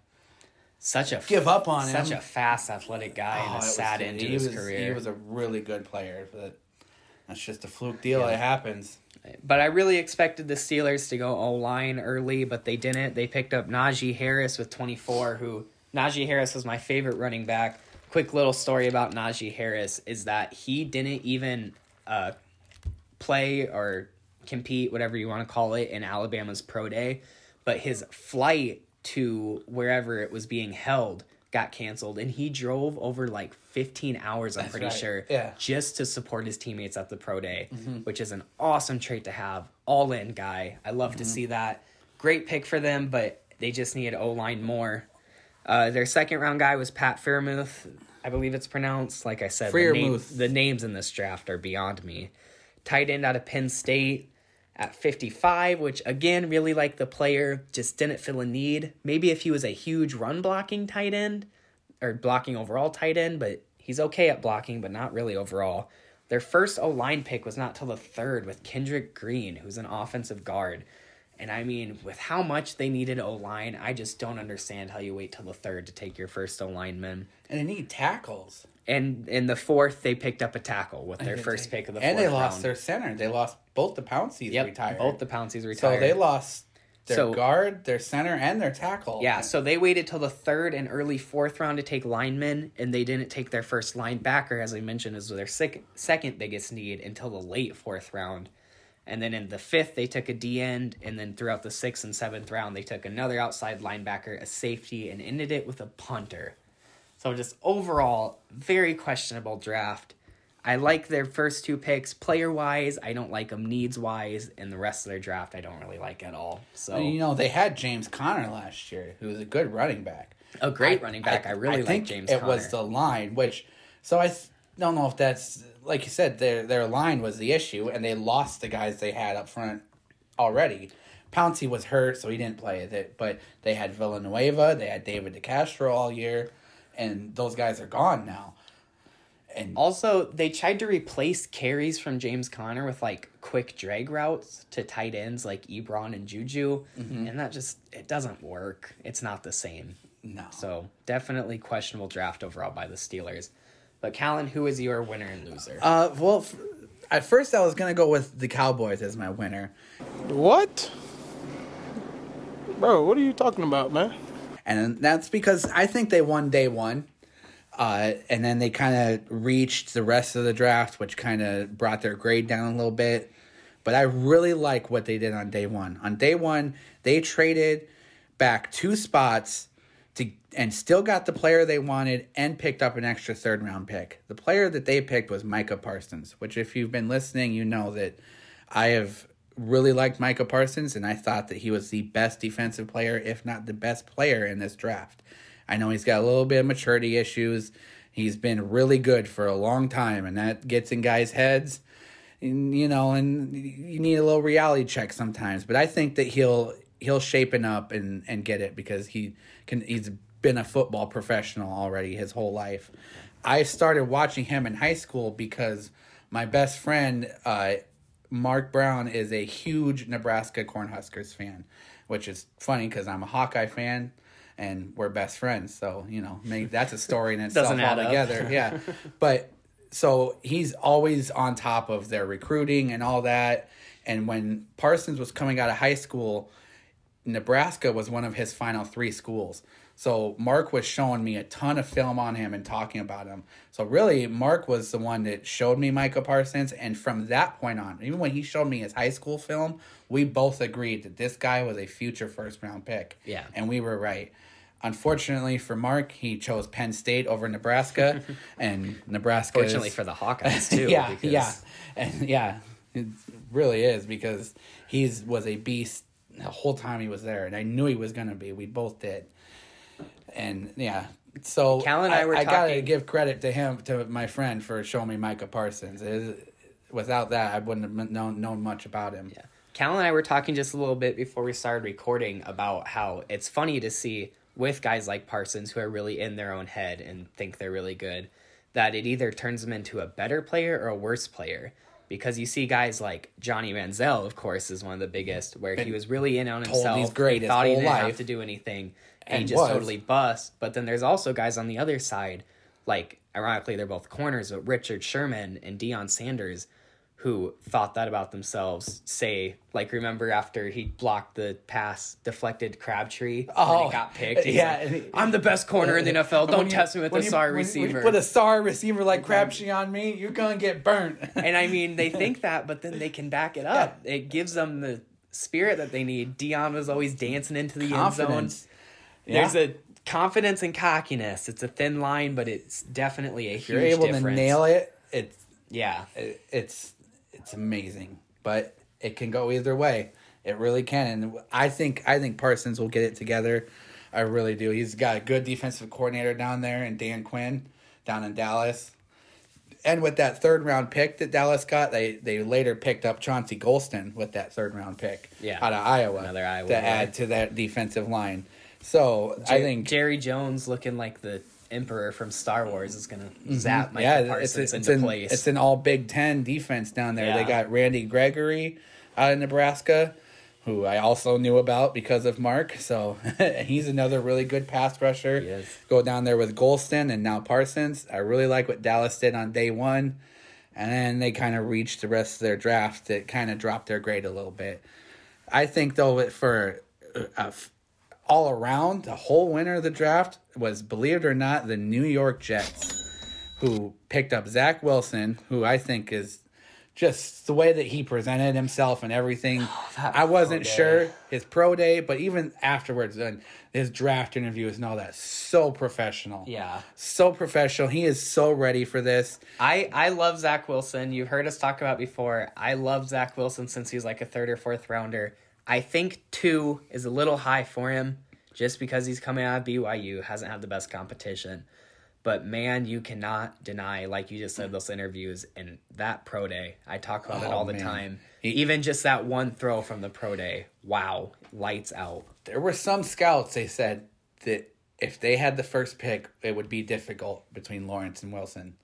Such a give up on him. such him. a fast, athletic guy Oh, and a sad end to his was, career. He was a really good player, but that's just a fluke deal. Yeah. It happens. But I really expected the Steelers to go O line early, but they didn't. They picked up Najee Harris with 24, who Najee Harris was my favorite running back. Quick little story about Najee Harris is that he didn't even uh, play or compete, whatever you want to call it, in Alabama's pro day, but his flight to wherever it was being held got canceled, and he drove over like 15 hours. I'm That's pretty right. sure, Yeah. just to support his teammates at the pro day, Mm-hmm. which is an awesome trait to have. All in guy. I love Mm-hmm. to see that. Great pick for them, but they just needed O line more. Uh, their second round guy was Pat Freiermuth. I believe it's pronounced. Like I said, the, name, the names in this draft are beyond me. Tight end out of Penn State at 55, which again, really like the player, just didn't fill a need. Maybe if he was a huge run blocking tight end or blocking overall tight end, but he's okay at blocking, but not really overall. Their first O line pick was not till the third with Kendrick Green, who's an offensive guard. And I mean, with how much they needed O line, I just don't understand how you wait till the third to take your first O lineman. And they need tackles. And in the fourth, they picked up a tackle with their first pick of the and they lost round. their center. They lost both the Pounceys yep, retired. both the Pounceys so they lost their So- guard, their center, and their tackle. Yeah, so they waited till the third and early fourth round to take linemen, and they didn't take their first linebacker, as I mentioned, is their sec- second biggest need until the late fourth round. And then in the fifth, they took a D end, and then throughout the sixth and seventh round, they took another outside linebacker, a safety, and ended it with a punter. So just overall, very questionable draft. I like their first two picks player wise. I don't like them needs wise, and the rest of their draft I don't really like at all. So You know, they had James Conner last year, who was a good running back. a great running back. I, really like think James. It Conner. was the line, which so I don't know if that's like you said their their line was the issue, and they lost the guys they had up front already. Pouncey was hurt, so he didn't play it. But they had Villanueva, they had David DeCastro all year, and those guys are gone now. And Also, they tried to replace carries from James Conner with like quick drag routes to tight ends like Ebron and Juju, Mm-hmm. and that just it doesn't work. It's not the same. no, So definitely questionable draft overall by the Steelers. But Callan, who is your winner and loser? uh, well, f- at first I was gonna go with the Cowboys as my winner, What? Bro, what are you talking about, man? And that's because I think they won day one. Uh, and then they kind of reached the rest of the draft, which kind of brought their grade down a little bit. But I really like what they did on day one. On day one, they traded back two spots to and still got the player they wanted and picked up an extra third round pick. The player that they picked was Micah Parsons, which if you've been listening, you know that I have really liked Micah Parsons and I thought that he was the best defensive player, if not the best player in this draft. I know he's got a little bit of maturity issues. He's been really good for a long time and that gets in guys' heads. And, you know, and you need a little reality check sometimes. But I think that he'll he'll shape shapen up and and get it because he can. He's been a football professional already his whole life. I started watching him in high school because my best friend uh, Mark Brown is a huge Nebraska Cornhuskers fan, which is funny because I'm a Hawkeye fan. And we're best friends, so you know maybe that's a story in itself Doesn't add up. altogether. Yeah, but so he's always on top of their recruiting and all that. And when Parsons was coming out of high school, Nebraska was one of his final three schools. So Mark was showing me a ton of film on him and talking about him. So really, Mark was the one that showed me Micah Parsons, and from that point on, even when he showed me his high school film, we both agreed that this guy was a future first round pick. Yeah. and we were right. Unfortunately for Mark, he chose Penn State over Nebraska, and Nebraska. Fortunately for the Hawkeyes too. yeah, because yeah, and yeah, it really is because he's was a beast the whole time he was there, and I knew he was gonna be. We both did, and yeah. So Cal and I were I gotta talking- give credit to him, to my friend, for showing me Micah Parsons. Without that, I wouldn't have known known much about him. Yeah. Cal and I were talking just a little bit before we started recording about how it's funny to see with guys like Parsons who are really in their own head and think they're really good that it either turns them into a better player or a worse player. Because you see guys like Johnny Manziel, of course, is one of the biggest, where he was really in on himself. he's great he thought he didn't have to do anything, and, he just was. totally bust. But then there's also guys on the other side, like ironically, they're both corners, but Richard Sherman and Deion Sanders, who thought that about themselves. Say, like, remember after he blocked the pass, deflected Crabtree, and Oh, he got picked. Yeah, like, I'm the best corner in the NFL. Don't When you- test me with when a you- sorry when- when receiver. you put a sorry receiver like Crabtree on me, you're gonna get burnt. and I mean, they think that, but then they can back it up. It gives them the spirit that they need. Deion was always dancing into the end zone. There's a confidence and cockiness. It's a thin line, but it's definitely a If huge you're able difference. to nail it, it's Yeah. it, it's it's amazing, but it can go either way. It really can, and I think I think Parsons will get it together. I really do. He's got a good defensive coordinator down there, and Dan Quinn down in Dallas. And with that third round pick that Dallas got, they they later picked up Chauncey Golston with that third round pick Yeah. out of Iowa, Another Iowa to add to that defensive line. So I think Jerry Jones looking like the Emperor from Star Wars is gonna zap Micah Mm-hmm. yeah, Parsons it's, it's into an, place. It's an all Big Ten defense down there. They got Randy Gregory out of Nebraska, who I also knew about because of Mark. So he's another really good pass rusher. He is. Go down there with Golston and now Parsons. I really like what Dallas did on day one. And then they kind of reached the rest of their draft that kind of dropped their grade a little bit. I think though for uh, f- all around the whole winner of the draft was believe it or not the New York Jets, who picked up Zach Wilson, who I think is just the way that he presented himself and everything. Oh, I wasn't sure his pro day, but even afterwards, and his draft interviews and all that, so professional. Yeah. so professional. He is so ready for this. I I love Zach Wilson. You've heard us talk about before. I love Zach Wilson since he's like a third or fourth rounder. I think two is a little high for him, just because he's coming out of BYU, hasn't had the best competition. But man, you cannot deny, like you just said, those interviews and that pro day. I talk about it Oh, all the man. time. He- Even just that one throw from the pro day. Wow, lights out. There were some scouts. They said that if they had the first pick, it would be difficult between Lawrence and Wilson.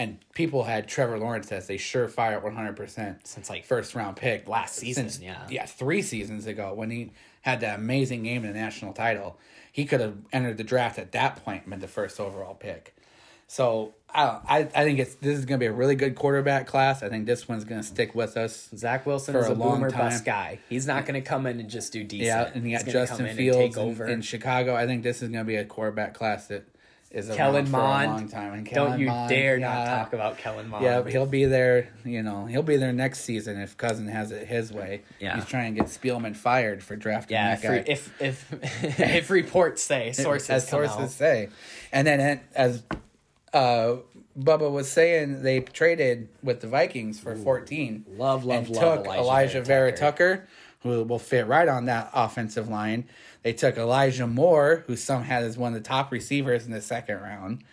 And people had Trevor Lawrence as a surefire 100% Since, like, first round pick last season, Since- yeah. yeah, three seasons ago when he had that amazing game in the national title. He could have entered the draft at that point and been the first overall pick. So I, I, I think it's this is going to be a really good quarterback class. I think this one's going to stick with us. Zach Wilson For is a a, long boomer time. bust guy. He's not going to come in and just do decent. Yeah, and you He's got Justin come in and Fields take in, over. in Chicago. I think this is going to be a quarterback class that is Kellen for a long Mond. time. And Don't you Mond, dare yeah. not talk about Kellen Mond. Yeah, he'll be there. You know, he'll be there next season if Cousin has it his way. Yeah. he's trying to get Spielman fired for drafting Yeah, that guy. if, if if if reports say sources as sources out. say, and then as uh, Bubba was saying, they traded with the Vikings for fourteen. Love, love, and love took Alijah Alijah, Vera Vera Tucker, who will fit right on that offensive line. They took Elijah Moore, who some had as one of the top receivers in the second round.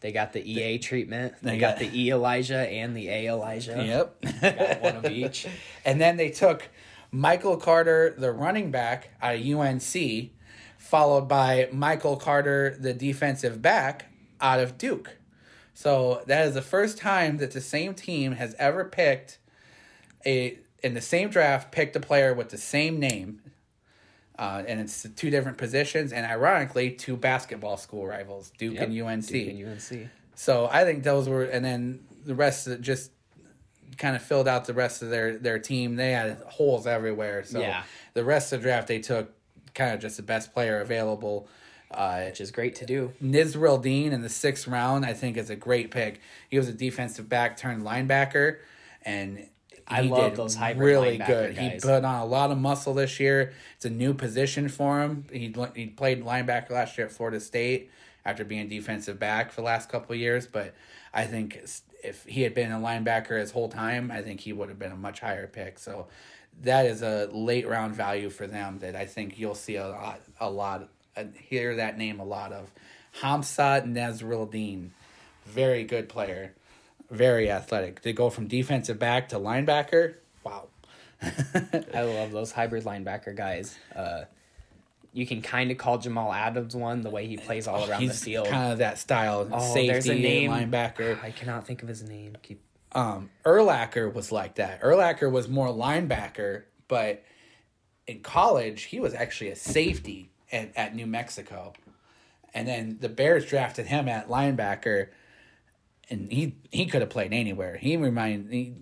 They got the EA treatment. They, They got, got- the E Elijah and the A Alijah. Yep. Got one of each. And then they took Michael Carter, the running back out of UNC, followed by Michael Carter, the defensive back out of Duke. So that is the first time that the same team has ever picked a in the same draft picked a player with the same name. Uh, and it's two different positions, and ironically, two basketball school rivals, Duke Yep, and UNC. Duke and UNC. So I think those were, and then the rest of just kind of filled out the rest of their their team. They had holes everywhere. So Yeah. the rest of the draft they took kind of just the best player available. Uh, Which is great to do. Nasirildeen in the sixth round, I think, is a great pick. He was a defensive back turned linebacker, and I love those hybrid really good. He put on a lot of muscle this year. It's a new position for him. He he played linebacker last year at Florida State after being defensive back for the last couple of years. But I think if he had been a linebacker his whole time, I think he would have been a much higher pick. So that is a late round value for them that I think you'll see a lot, a lot, uh, hear that name a lot of. Hamsah Nasirildeen, very good player, very athletic. To go from defensive back to linebacker, wow. I love those hybrid linebacker guys. Uh, you can kind of call Jamal Adams one the way he plays all around the field. kind of that style, Oh, safety there's a name. linebacker. I cannot think of his name. Keep um, Urlacher was like that. Urlacher was more linebacker, but in college he was actually a safety at, at New Mexico, and then the Bears drafted him at linebacker, and he he could have played anywhere. He reminded he,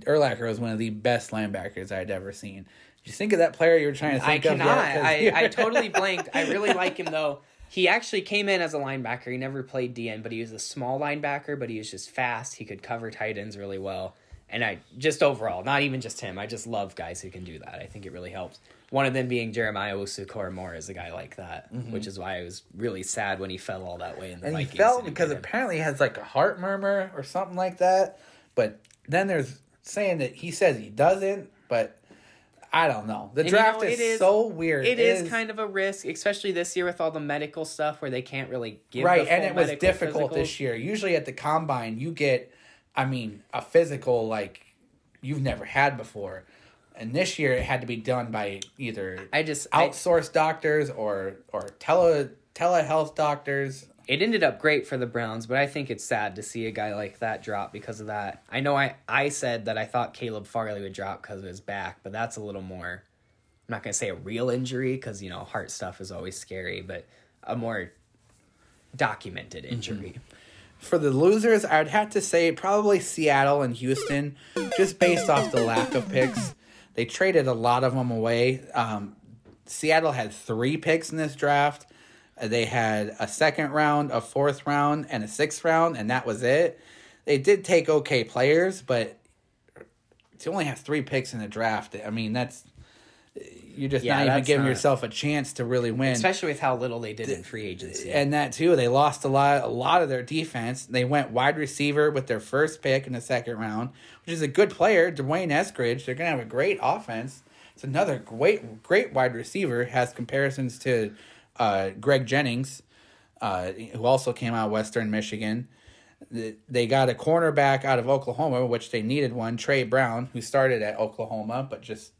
Urlacher was one of the best linebackers I'd ever seen. Did you think of that player you were trying to I think cannot. of? 'Cause I, I totally blanked. I really like him though. He actually came in as a linebacker. He never played DN, but he was a small linebacker. But he was just fast. He could cover tight ends really well. And I just overall, not even just him. I just love guys who can do that. I think it really helps. One of them being Jeremiah Owusu Koramoah is a guy like that, which is why I was really sad when he fell all that way in the Mm-hmm. and Vikings. he fell because him. apparently he has like a heart murmur or something like that. But then there's saying that he says he doesn't, but I don't know. The And you draft know, is, it is- so weird. It is kind of a risk, especially this year with all the medical stuff where they can't really give the right, and it was difficult physicals. this year. Usually at the combine, you get, I mean, a physical like you've never had before. And this year, it had to be done by either I just I, outsourced doctors or or tele telehealth doctors. it ended up great for the Browns, but I think it's sad to see a guy like that drop because of that. I know I, I said that I thought Caleb Farley would drop because of his back, but that's a little more. I'm not gonna say a real injury because you know heart stuff is always scary, but a more documented mm-hmm. injury. For the losers, I'd have to say probably Seattle and Houston, just based off the lack of picks. They traded a lot of them away. Um, Seattle had three picks in this draft. Uh, They had a second round, a fourth round, and a sixth round, and that was it. They did take okay players, but to only have three picks in the draft. I mean, that's you're just Yeah, not even giving not- yourself a chance to really win. Especially with how little they did in free agency. and that too, they lost a lot, a lot of their defense. They went wide receiver with their first pick in the second round, which is a good player, D'Wayne Eskridge. They're gonna have a great offense. It's another great, great wide receiver. Has comparisons to uh, Greg Jennings, uh, who also came out of Western Michigan. They got a cornerback out of Oklahoma, which they needed one. Tre Brown, who started at Oklahoma, but just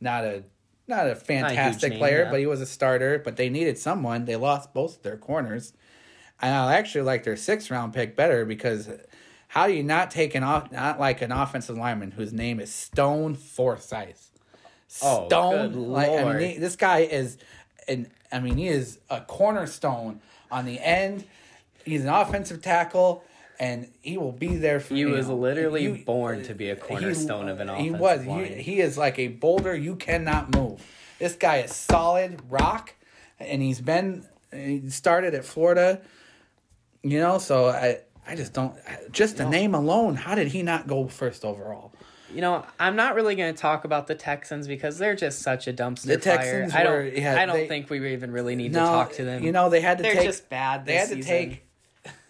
not a not a fantastic name, player, yeah. but he was a starter. But they needed someone. They lost both their corners. And I actually like their sixth round pick better because how do you not take an off not like an offensive lineman whose name is Stone Forsyth? Oh, Stone, good like I lord. mean, he- this guy is, and I mean, he is a cornerstone on the end. He's an offensive tackle, and he will be there for you. He was know, literally you- born to uh, be a he- cornerstone of an offense. He was. line. He, he is like a boulder you cannot move. This guy is solid rock, and he's been. He started at Florida. You know, so I I just don't. Just the name alone, how did he not go first overall? You know, I'm not really going to talk about the Texans because they're just such a dumpster The fire. Texans I don't. yeah, I don't they- think we even really need No, to talk to them. You know, they had to they're take. just bad. They had to season. take.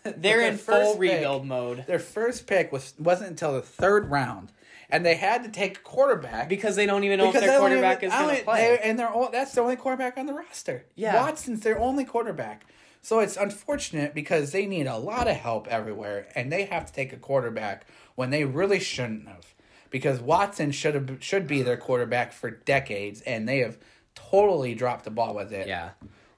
They're in full pick- rebuild mode Their first pick was wasn't until the third round, and they had to take a quarterback because they don't even know if their quarterback even- is going to play. they- and they're all, that's the only quarterback on the roster. Yeah. Watson's their only quarterback. So it's unfortunate because they need a lot of help everywhere, and they have to take a quarterback when they really shouldn't have, because Watson should have should be their quarterback for decades, and they have totally dropped the ball with it. Yeah.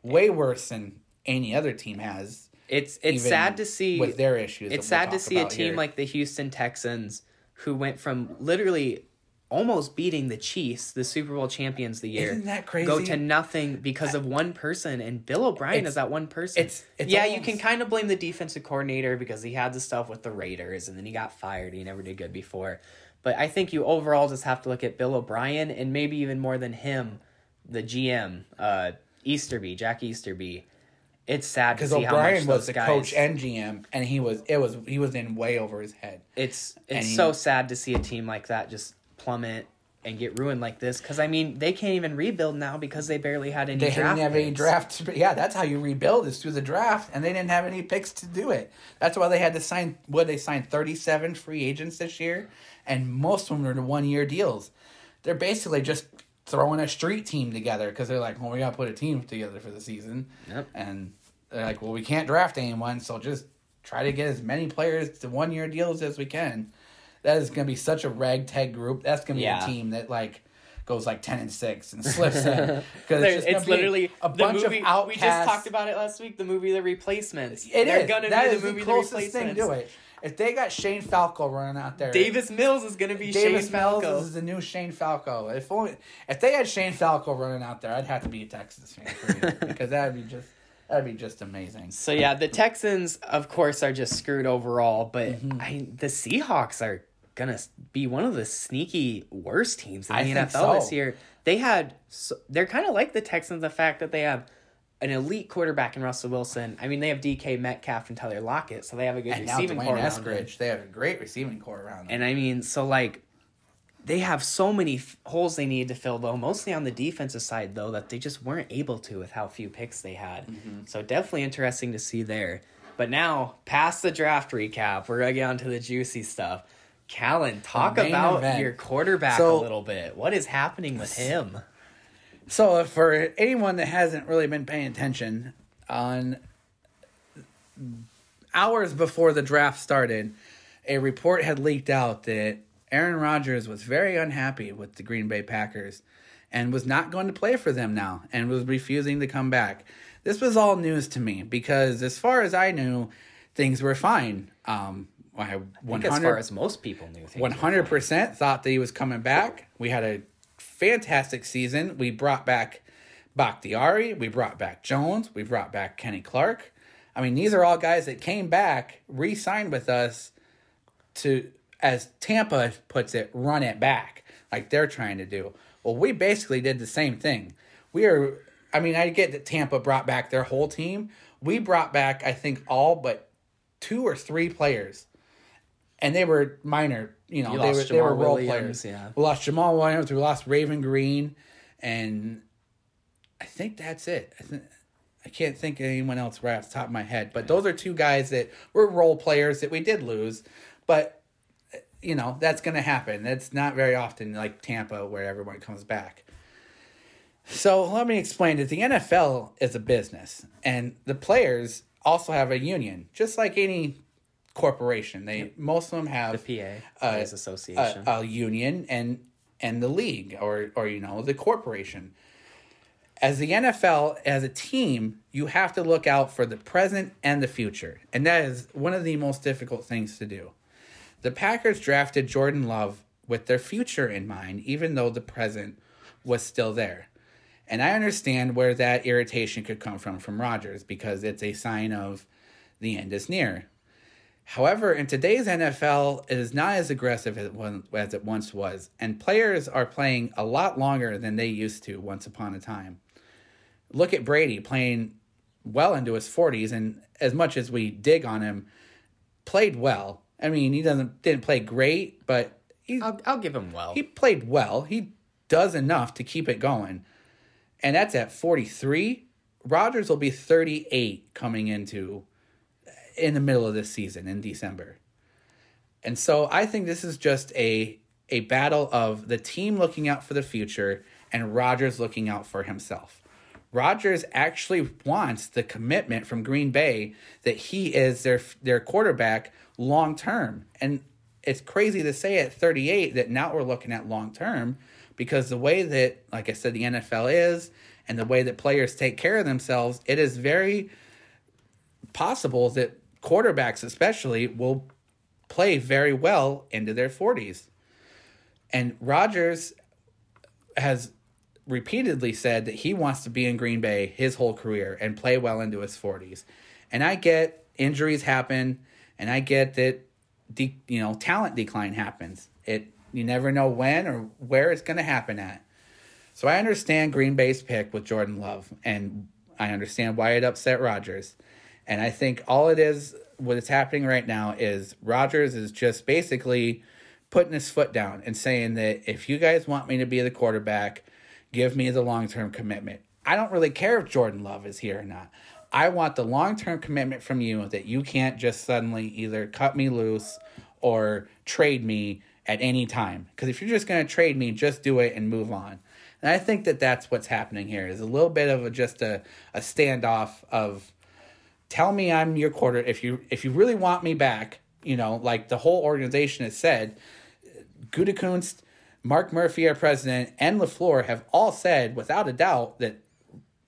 way worse than any other team has. It's it's sad to see with their issues. It's we'll sad to see a team here. like the Houston Texans who went from literally almost beating the Chiefs, the Super Bowl champions the year. Isn't that crazy? Go to nothing because of one person, and Bill O'Brien It's- is that one person. it's- it's yeah, you can kind of blame the defensive coordinator because he had the stuff with the Raiders, and then he got fired. He never did good before. But I think you overall just have to look at Bill O'Brien, and maybe even more than him, the GM, uh, Easterby, Jack Easterby. It's sad because see how much O'Brien was the guys, coach and GM, and he was it was he was in way over his head. it's it's he- so sad to see a team like that just plummet and get ruined like this because I mean they can't even rebuild now because they barely had any They draft didn't have any picks. draft. Yeah, that's how you rebuild is through the draft, and they didn't have any picks to do it. That's why they had to sign. What they signed thirty seven free agents this year, and most of them are one year deals. They're basically just throwing a street team together because they're like, well, we got to put a team together for the season, Yep. and they're like, well, we can't draft anyone, so just try to get as many players to one year deals as we can. That is going to be such a ragtag group. That's going to be Yeah. a team that like goes like ten and six and slips in because it's, It's, be literally a bunch movie, of outcasts. We just talked about it last week. The movie The Replacements. It They're is. gonna That be is the movie the thing to it. If they got Shane Falco running out there, Davis Mills is gonna be Davis Shane Mills Falco. is the new Shane Falco. If only if they had Shane Falco running out there, I'd have to be a Texas fan for you, because that'd be just that'd be just amazing. So yeah, the Texans, of course, are just screwed overall. But Mm-hmm. I, the Seahawks are gonna be one of the sneaky worst teams in the think NFL this year. They had, so, they're kind of like the Texans. The fact that they have an elite quarterback in Russell Wilson. I mean, they have DK Metcalf and Tyler Lockett, so they have a good And now receiving corps D'Wayne around them. Eskridge, they have a great receiving corps around them. And I mean, so like, they have so many f- holes they need to fill, though, mostly on the defensive side, though, that they just weren't able to with how few picks they had. Mm-hmm. So definitely interesting to see there. But now, past the draft recap, we're going to get on to the juicy stuff. Callan, talk about event. your quarterback So- a little bit. What is happening with him? So, for anyone that hasn't really been paying attention, on hours before the draft started, a report had leaked out that Aaron Rodgers was very unhappy with the Green Bay Packers and was not going to play for them now and was refusing to come back. This was all news to me because, as far as I knew, things were fine. Um, I I think 100 as far as most people knew one hundred percent thought that he was coming back. We had a fantastic season. We brought back Bakhtiari. We brought back Jones. We brought back Kenny Clark. I mean, these are all guys that came back, re-signed with us to, as Tampa puts it, run it back like they're trying to do. Well, we basically did the same thing. We are. I mean, I get that Tampa brought back their whole team. We brought back, I think, all but two or three players and they were minor. You know, You they were they were role Williams, players. yeah. We lost Jamaal Williams. We lost Raven Green, and I think that's it. I think. I can't think of anyone else right off the top of my head, but those are two guys that were role players that we did lose. But you know that's going to happen. That's not very often like Tampa where everyone comes back. So let me explain that the NFL is a business, and the players also have a union, just like any corporation. They most of them have The PA, Players Association. a, a union and and the league or or you know the corporation. As the NFL as a team, you have to look out for the present and the future, and that is one of the most difficult things to do. The Packers drafted Jordan Love with their future in mind, even though the present was still there. And I understand where that irritation could come from from Rodgers because it's a sign of the end is near. However, in today's NFL, it is not as aggressive as it, once was, and players are playing a lot longer than they used to once upon a time. Look at Brady playing well into his 40s, and as much as we dig on him, played well. I mean, he doesn't didn't play great, but he I'll, I'll give him well. he played well. He does enough to keep it going. And that's at 43. Rodgers will be 38 coming into in the middle of this season in December. And so I think this is just a a battle of the team looking out for the future and Rodgers looking out for himself. Rodgers actually wants the commitment from Green Bay that he is their their quarterback long term. And it's crazy to say at 38 that now we're looking at long term because the way that like I said the NFL is and the way that players take care of themselves, it is very possible that quarterbacks especially will play very well into their 40s. And Rodgers has repeatedly said that he wants to be in Green Bay his whole career and play well into his 40s. And I get injuries happen and I get that de- you know talent decline happens. It you never know when or where it's going to happen at. So I understand Green Bay's pick with Jordan Love and I understand why it upset Rodgers. And I think all it is what is happening right now is Rodgers is just basically putting his foot down and saying that if you guys want me to be the quarterback, give me the long term commitment. I don't really care if Jordan Love is here or not. I want the long term commitment from you that you can't just suddenly either cut me loose or trade me at any time. Because if you're just going to trade me, just do it and move on. And I think that that's what's happening here is a little bit of a, just a, a standoff of tell me I'm your quarter if you if you really want me back, you know, like the whole organization has said, Gutekunst, Mark Murphy, our president, and LaFleur have all said without a doubt that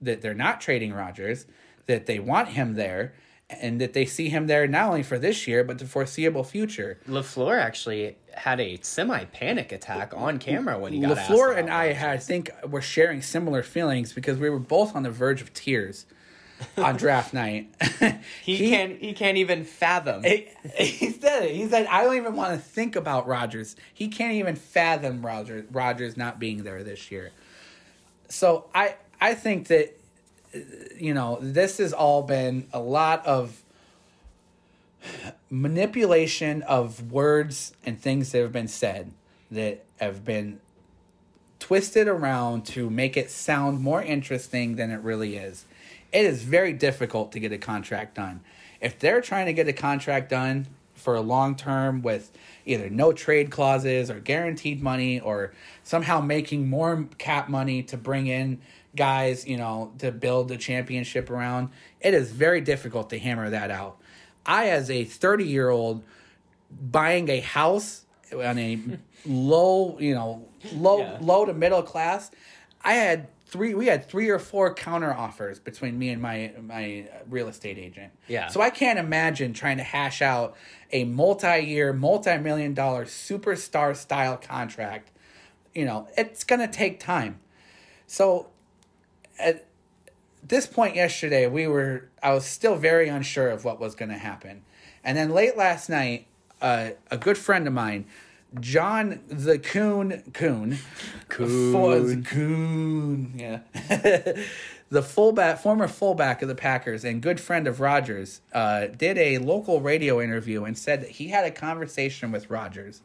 that they're not trading Rodgers, that they want him there, and that they see him there not only for this year but the foreseeable future. LaFleur actually had a semi panic attack on camera when he got asked LaFleur and I, had, I think, were sharing similar feelings because we were both on the verge of tears on draft night. He, can't. He can't even fathom. He, he said it. He said, "I don't even want to think about Rodgers. He can't even fathom Rodgers Rodgers not being there this year." So I I think that uh, you know this has all been a lot of manipulation of words and things that have been said that have been twisted around to make it sound more interesting than it really is. It is very difficult to get a contract done. If they're trying to get a contract done for a long term with either no trade clauses or guaranteed money or somehow making more cap money to bring in guys, you know, to build the championship around, it is very difficult to hammer that out. I, as a 30 year old, buying a house on a low, you know, low Yeah. low to middle class, I had three we had three or four counter offers between me and my my real estate agent. Yeah. So I can't imagine trying to hash out a multi-year, multi-million dollar superstar style contract. You know, it's going to take time. So at this point yesterday, we were I was still very unsure of what was going to happen. And then late last night, uh, a good friend of mine, John the Kuhn Kuhn, Kuhn. was Kuhn, yeah, the fullback, former fullback of the Packers and good friend of Rodgers, uh, did a local radio interview and said that he had a conversation with Rodgers,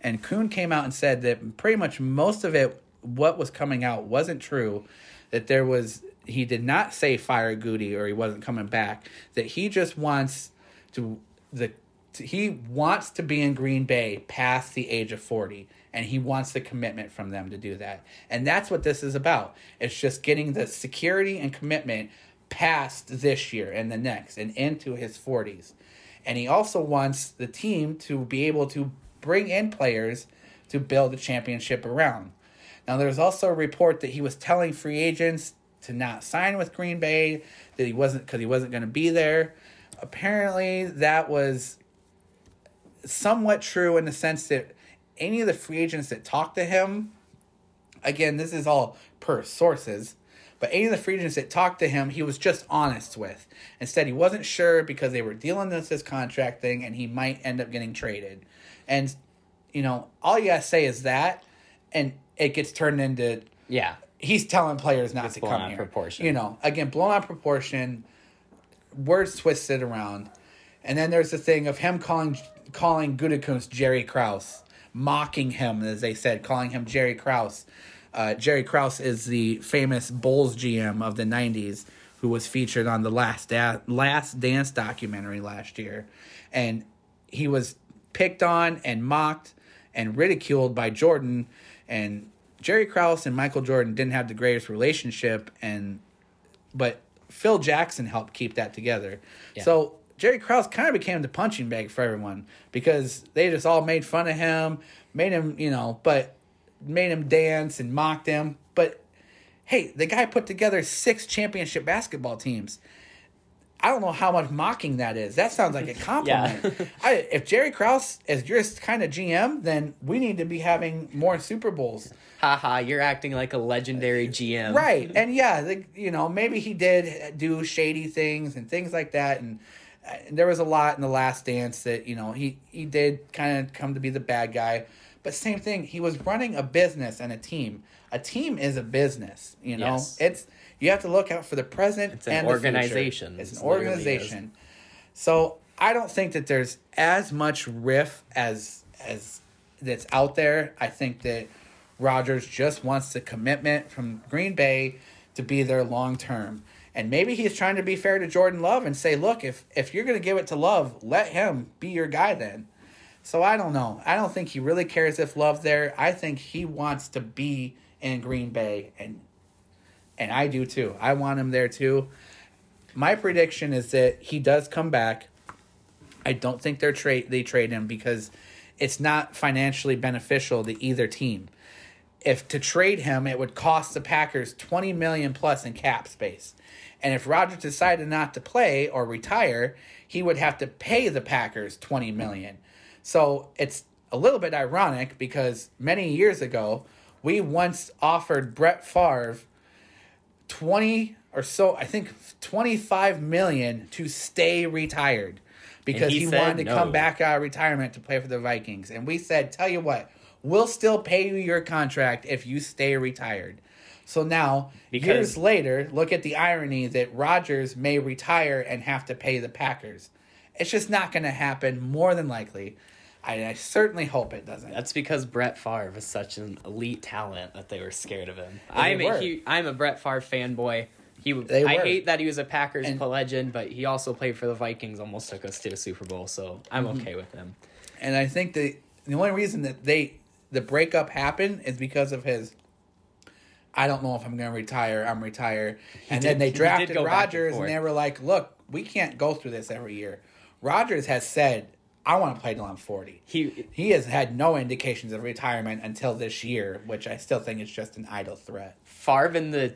and Kuhn came out and said that pretty much most of it, what was coming out, wasn't true. That there was he did not say fire Gutey or he wasn't coming back. That he just wants to the he wants to be in Green Bay past the age of 40 and he wants the commitment from them to do that. And that's what this is about. It's just getting the security and commitment past this year and the next and into his 40s. And he also wants the team to be able to bring in players to build a championship around. Now, there's also a report that he was telling free agents to not sign with Green Bay, that he wasn't because he wasn't going to be there. Apparently, that was somewhat true in the sense that any of the free agents that talked to him, again, this is all per sources, but any of the free agents that talked to him, he was just honest with. Instead, he wasn't sure because they were dealing with this contract thing and he might end up getting traded. And, you know, all you gotta say is that, and it gets turned into Yeah. he's telling players not It's to come out here. proportion. You know, again, blown out proportion, words twisted around, and then there's the thing of him calling calling Gutekunst Jerry Krause, mocking him as they said, calling him Jerry Krause. Uh, Jerry Krause is the famous Bulls GM of the '90s, who was featured on the Last da- Last Dance documentary last year, and he was picked on and mocked and ridiculed by Jordan and Jerry Krause and Michael Jordan didn't have the greatest relationship and but Phil Jackson helped keep that together. So Jerry Krause kind of became the punching bag for everyone because they just all made fun of him, made him, you know, but made him dance and mocked him. But hey, the guy put together six championship basketball teams. I don't know how much mocking that is. That sounds like a compliment. I, if Jerry Krause is your kind of GM, then we need to be having more Super Bowls. Haha, you're acting like a legendary GM. Right. And yeah, the, you know, maybe he did do shady things and things like that. And, there was a lot in the last dance that, you know, he, he did kind of come to be the bad guy. But same thing, he was running a business and a team. A team is a business, you know? Yes. It's you have to look out for the present It's an and the organization. It's an organization. So I don't think that there's as much riff as as that's out there. I think that Rodgers just wants the commitment from Green Bay to be there long term. And maybe he's trying to be fair to Jordan Love and say, look, if if you're gonna give it to Love, let him be your guy then. So I don't know. I don't think he really cares if Love's there. I think he wants to be in Green Bay and and I do too. I want him there too. My prediction is that he does come back. I don't think they're trade they trade him because it's not financially beneficial to either team. If to trade him, it would cost the Packers twenty million plus in cap space. And if Rodgers decided not to play or retire, he would have to pay the Packers twenty million. So it's a little bit ironic because many years ago, we once offered Brett Favre 20 or so, I think 25 million to stay retired because he he, wanted to come back out of retirement to play for the Vikings. And we said, tell you what, we'll still pay you your contract if you stay retired. So now, Because- years later, look at the irony that Rodgers may retire and have to pay the Packers. It's just not going to happen, more than likely. I, I certainly hope it doesn't. That's because Brett Favre is such an elite talent that they were scared of him. I'm a huge, I'm a Brett Favre fanboy. He, They I were. hate that he was a Packers And- legend, but he also played for the Vikings. Almost took us to a Super Bowl, so I'm Mm-hmm. okay with him. And I think the the only reason that they the breakup happened is because of his. I don't know if I'm going to retire. I'm retire, and did- then they drafted back and and, they were like, "Look, we can't go through this every year." Rodgers has said, "I want to play till I'm 40." He He has had no indications of retirement until this year, which I still think is just an idle threat. Favre in the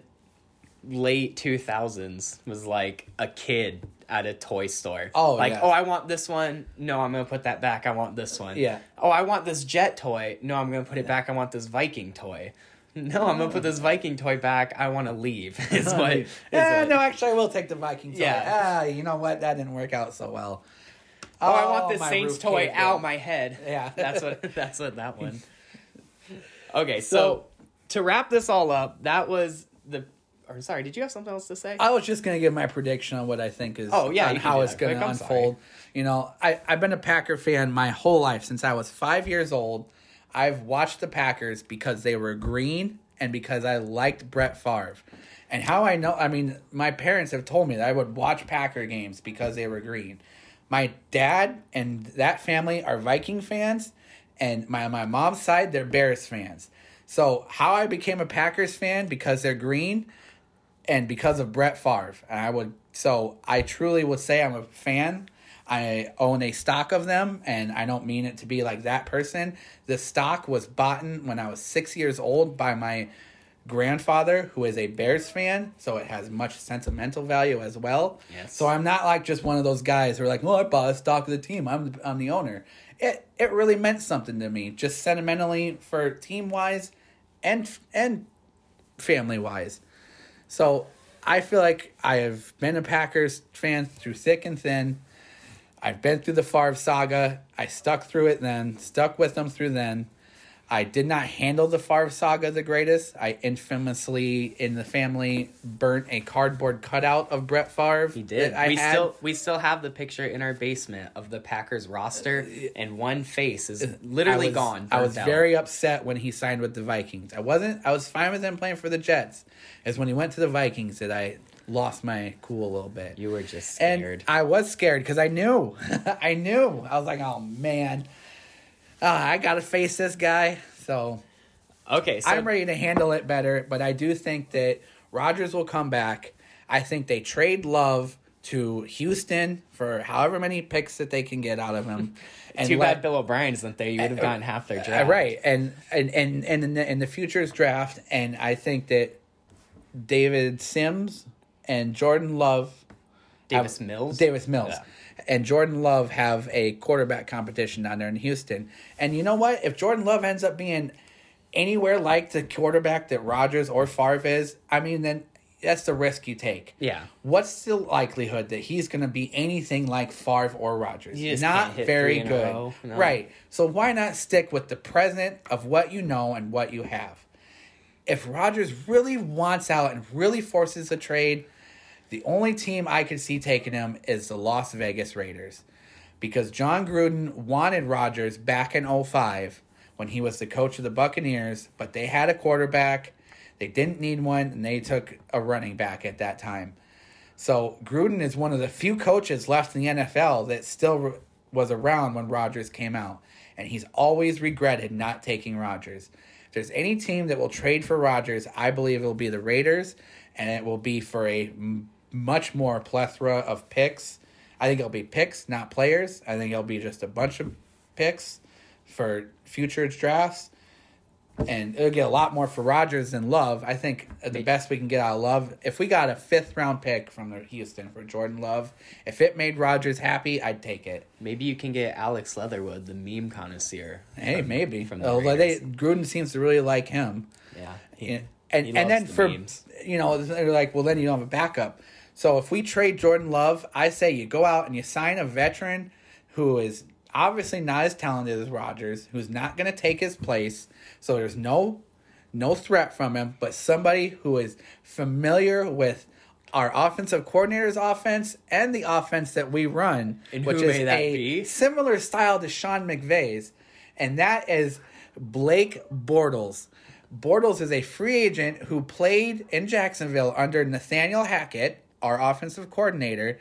late 2000s was like a kid at a toy store. Oh, like yeah. oh, I want this one. No, I'm gonna put that back. I want this one. Yeah. Oh, I want this jet toy. No, I'm gonna put it back. I want this Viking toy. No, I'm gonna put this Viking toy back. I want to leave. Is what? is Yeah, what- no, actually, I will take the Vikings. Yeah. Ah, you know what? That didn't work out so well. Oh, I want this my Saints roof toy caved out my head. Yeah. that's what. That's what that one. Okay, so, to wrap this all up, that was the or sorry, did you have something else to say? I was just gonna give my prediction on what I think is Oh, yeah, on you can how do it's that gonna quick. I'm unfold. You know, I, I've been a Packer fan my whole life since I was five years old. I've watched the Packers because they were green and because I liked Brett Favre. And how I know I mean, my parents have told me that I would watch Packer games because they were green. My dad and that family are Viking fans, and my, my mom's side, they're Bears fans. So how I became a Packers fan because they're green and because of Brett Favre. And I would so I truly would say I'm a fan. I own a stock of them, and I don't mean it to be like that person. The stock was bought in when I was six years old by my grandfather, who is a Bears fan, so it has much sentimental value as well. Yes. So I'm not like just one of those guys who are like, "Oh, I bought a stock of the team. I'm the, I'm the owner." It it really meant something to me, just sentimentally for team wise, and and family wise. So I feel like I have been a Packers fan through thick and thin. I've been through the Favre saga. I stuck through it then, stuck with them through then. I did not handle the Favre saga the greatest. I infamously, in the family, burnt a cardboard cutout of Brett Favre. He did. I we had. still we still have the picture in our basement of the Packers roster, uh, and one face is literally I was, gone. I was out. very upset when he signed with the Vikings. I wasn't. I was fine with him playing for the Jets. It's when he went to the Vikings that I lost my cool a little bit. You were just and scared. I was scared because I knew, I knew. I was like, oh man, Ah, I got to face this guy. So okay, so I'm ready to handle it better. But I do think that Rodgers will come back. I think they trade Love to Houston for however many picks that they can get out of him. And too let- bad Bill O'Brien isn't there. You would have gotten half their uh, draft. right, and and and and in the, in the futures draft, and I think that David Sims and Jordan Love, Davis have- Mills. Davis Mills, Yeah. and Jordan Love have a quarterback competition down there in Houston. And you know what? If Jordan Love ends up being anywhere like the quarterback that Rodgers or Favre is, I mean, then that's the risk you take. Yeah. What's the likelihood that he's going to be anything like Favre or just Not very three in a good. row, no. Right. So why not stick with the present of what you know and what you have? If Rodgers really wants out and really forces a trade, the only team I could see taking him is the Las Vegas Raiders. Because Jon Gruden wanted Rodgers back in 05 when he was the coach of the Buccaneers, but they had a quarterback. They didn't need one, and they took a running back at that time. So Gruden is one of the few coaches left in the NFL that still was around when Rodgers came out, and he's always regretted not taking Rodgers. If there's any team that will trade for Rodgers, I believe it will be the Raiders, and it will be for a much more plethora of picks. I think it'll be picks, not players. I think it'll be just a bunch of picks for future drafts and it'll get a lot more for Rodgers than Love. I think the best we can get out of Love, if we got a fifth round pick from the Houston for Jordan Love, if it made Rodgers happy, I'd take it. Maybe you can get Alex Leatherwood, the meme connoisseur. Hey, from- maybe. from the Although they Gruden seems to really like him. Yeah. Yeah. And he and then the for memes. you know they're like, well then you don't have a backup. So if we trade Jordan Love, I say you go out and you sign a veteran who is obviously not as talented as Rodgers, who's not going to take his place. So there's no no threat from him, but somebody who is familiar with our offensive coordinator's offense and the offense that we run, And which who is may that a be? similar style to Sean McVay's, and that is Blake Bortles. Bortles is a free agent who played in Jacksonville under Nathaniel Hackett, our offensive coordinator,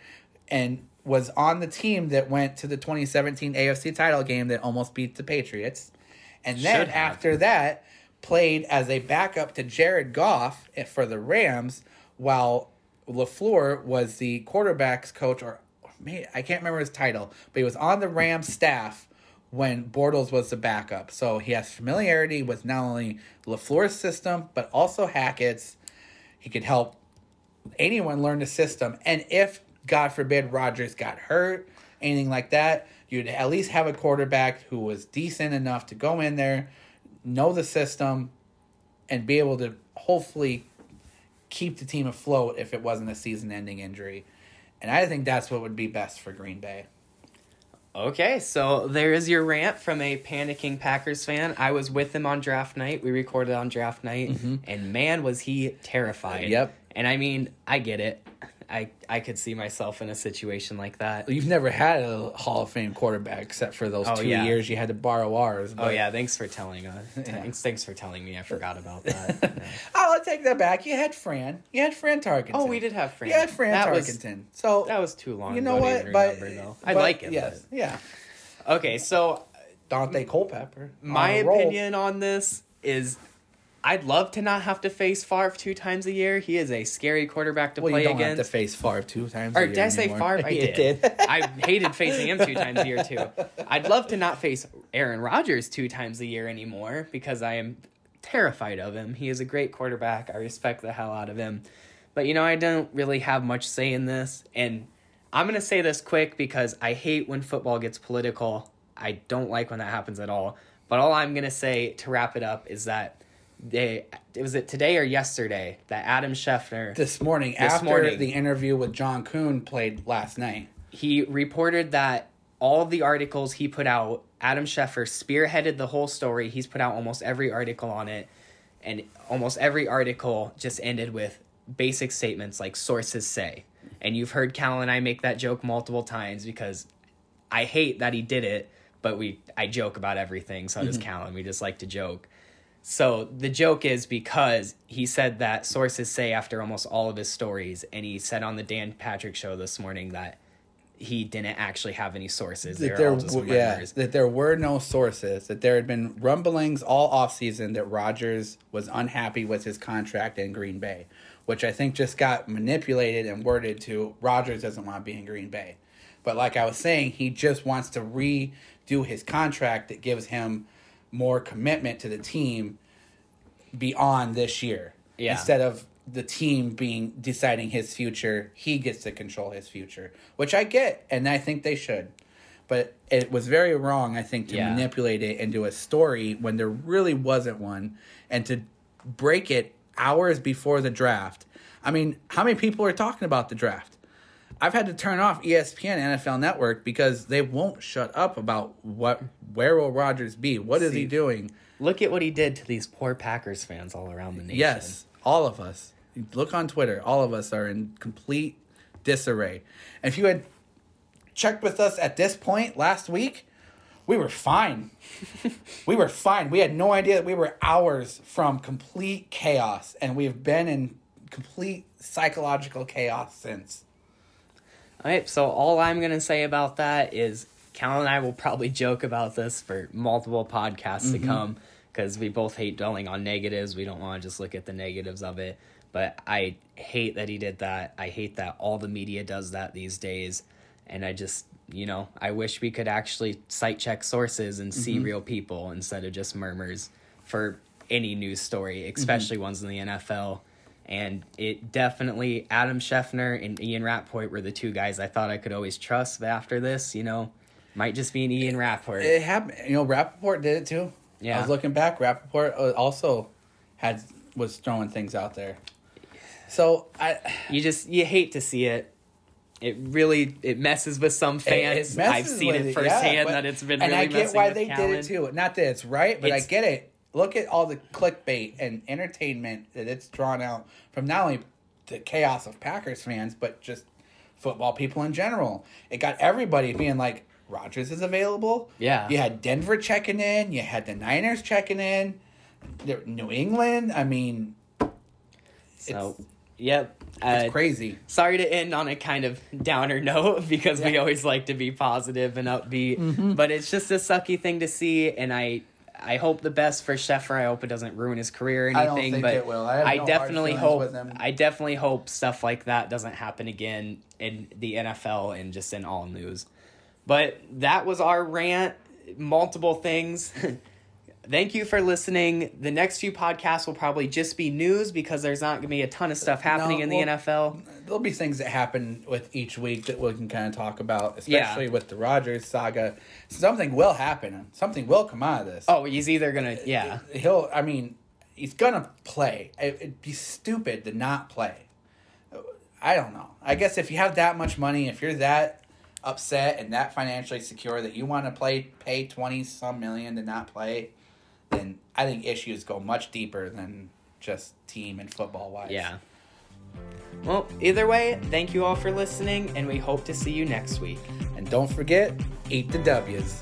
and was on the team that went to the 2017 AFC title game that almost beat the Patriots. And then Should have. after that, played as a backup to Jared Goff for the Rams, while LaFleur was the quarterback's coach, or I can't remember his title, but he was on the Rams staff when Bortles was the backup. So he has familiarity with not only LaFleur's system, but also Hackett's. He could help anyone learn the system. And if, God forbid, Rodgers got hurt, anything like that, you'd at least have a quarterback who was decent enough to go in there, know the system, and be able to hopefully keep the team afloat if it wasn't a season ending injury. And I think that's what would be best for Green Bay. Okay, so there is your rant from a panicking Packers fan. I was with him on draft night. We recorded on draft night, mm-hmm. and man, was he terrified. Yep. And I mean, I get it. I I could see myself in a situation like that. You've never had a Hall of Fame quarterback except for those Oh, two yeah. years you had to borrow ours. Oh yeah, thanks for telling uh, us. Thanks, thanks for telling me. I forgot about that. Oh, I'll take that back. You had Fran. You had Fran Tarkenton. Oh, we did have Fran. You had Fran That was- Tarkenton. so that was too long. you know ago what? But, remember, though. I but like it. Yes, yeah. Okay, so Daunte Culpepper. my on opinion on this is I'd love to not have to face Favre two times a year. He is a scary quarterback to Well, play you don't against. have to face Favre two times. or a did I say anymore. Favre? I You did. I hated facing him two times a year too. I'd love to not face Aaron Rodgers two times a year anymore because I am terrified of him. He is a great quarterback. I respect the hell out of him. But you know, I don't really have much say in this and I'm going to say this quick because I hate when football gets political. I don't like when that happens at all. But all I'm going to say to wrap it up is that they was it today or yesterday that Adam Schefter this morning This after morning. the interview with John Kuhn played last night. he reported that all of the articles he put out, Adam Schefter spearheaded the whole story. He's put out almost every article on it, and almost every article just ended with basic statements like sources say. And you've heard Cal and I make that joke multiple times because I hate that he did it, but we I joke about everything. So does mm-hmm. Callan. We just like to joke. So the joke is because he said that sources say after almost all of his stories, and he said on the Dan Patrick show this morning that he didn't actually have any sources. That there, all just w- yeah, that there were no sources. That there had been rumblings all offseason that Rodgers was unhappy with his contract in Green Bay, which I think just got manipulated and worded to Rodgers doesn't want to be in Green Bay. But like I was saying, he just wants to redo his contract that gives him more commitment to the team beyond this year. Yeah. Instead of the team being deciding his future, he gets to control his future, which I get, and I think they should. But it was very wrong, I think, to Yeah. manipulate it into a story when there really wasn't one, and to break it hours before the draft. I mean, how many people are talking about the draft? I've had to turn off ESPN NFL Network because they won't shut up about what where will Rodgers be? What is he doing? Look at what he did to these poor Packers fans all around the nation. Yes, all of us. Look on Twitter. All of us are in complete disarray. And if you had checked with us at this point last week, we were fine. we were fine. We had no idea that we were hours from complete chaos, and we've been in complete psychological chaos since. All right, so all I'm going to say about that is Cal and I will probably joke about this for multiple podcasts to mm-hmm. come because we both hate dwelling on negatives. We don't want to just look at the negatives of it. But I hate that he did that. I hate that all the media does that these days. And I just, you know, I wish we could actually site check sources and see mm-hmm. real people instead of just murmurs for any news story, mm-hmm. especially ones in the NFL. And it definitely, Adam Schefter and Ian Rapoport were the two guys I thought I could always trust. But after this, you know, might just be an Ian Rapoport. It happened. You know, Rapoport did it too. Yeah. I was looking back. Rapoport uh, also had was throwing things out there. So I. you just, you hate to see it. It really, it messes with some fans. I've seen it yeah, firsthand but- that it's been and really I get why they Callan. did it too. Not that it's right, but It's- I get it. Look at all the clickbait and entertainment that it's drawn out from not only the chaos of Packers fans, but just football people in general. It got everybody being like, Rodgers is available. Yeah. You had Denver checking in. You had the Niners checking in. New England. I mean, So, it's, yep. it's Uh, crazy. sorry to end on a kind of downer note because we always like to be positive and upbeat Mm-hmm. but it's just a sucky thing to see and i i hope the best for Schefter. i hope it doesn't ruin his career or I don't anything think but it will. I have no definitely hope i definitely hope stuff like that doesn't happen again in the nfl and just in all news but that was our rant multiple things Thank you for listening. The next few podcasts will probably just be news because there's not going to be a ton of stuff happening No, in the well, NFL. there'll be things that happen with each week that we can kind of talk about, Yeah. especially with the Rodgers saga. Something will happen. Something will come out of this. Oh, he's either gonna uh, yeah. he'll. I mean, he's gonna play. It, it'd be stupid to not play. I don't know. I guess if you have that much money, if you're that upset and that financially secure that you want to play, pay twenty some million to not play, then I think issues go much deeper than just team and football wise. Yeah. Well, either way, thank you all for listening, and we hope to see you next week. And don't forget, eat the W's.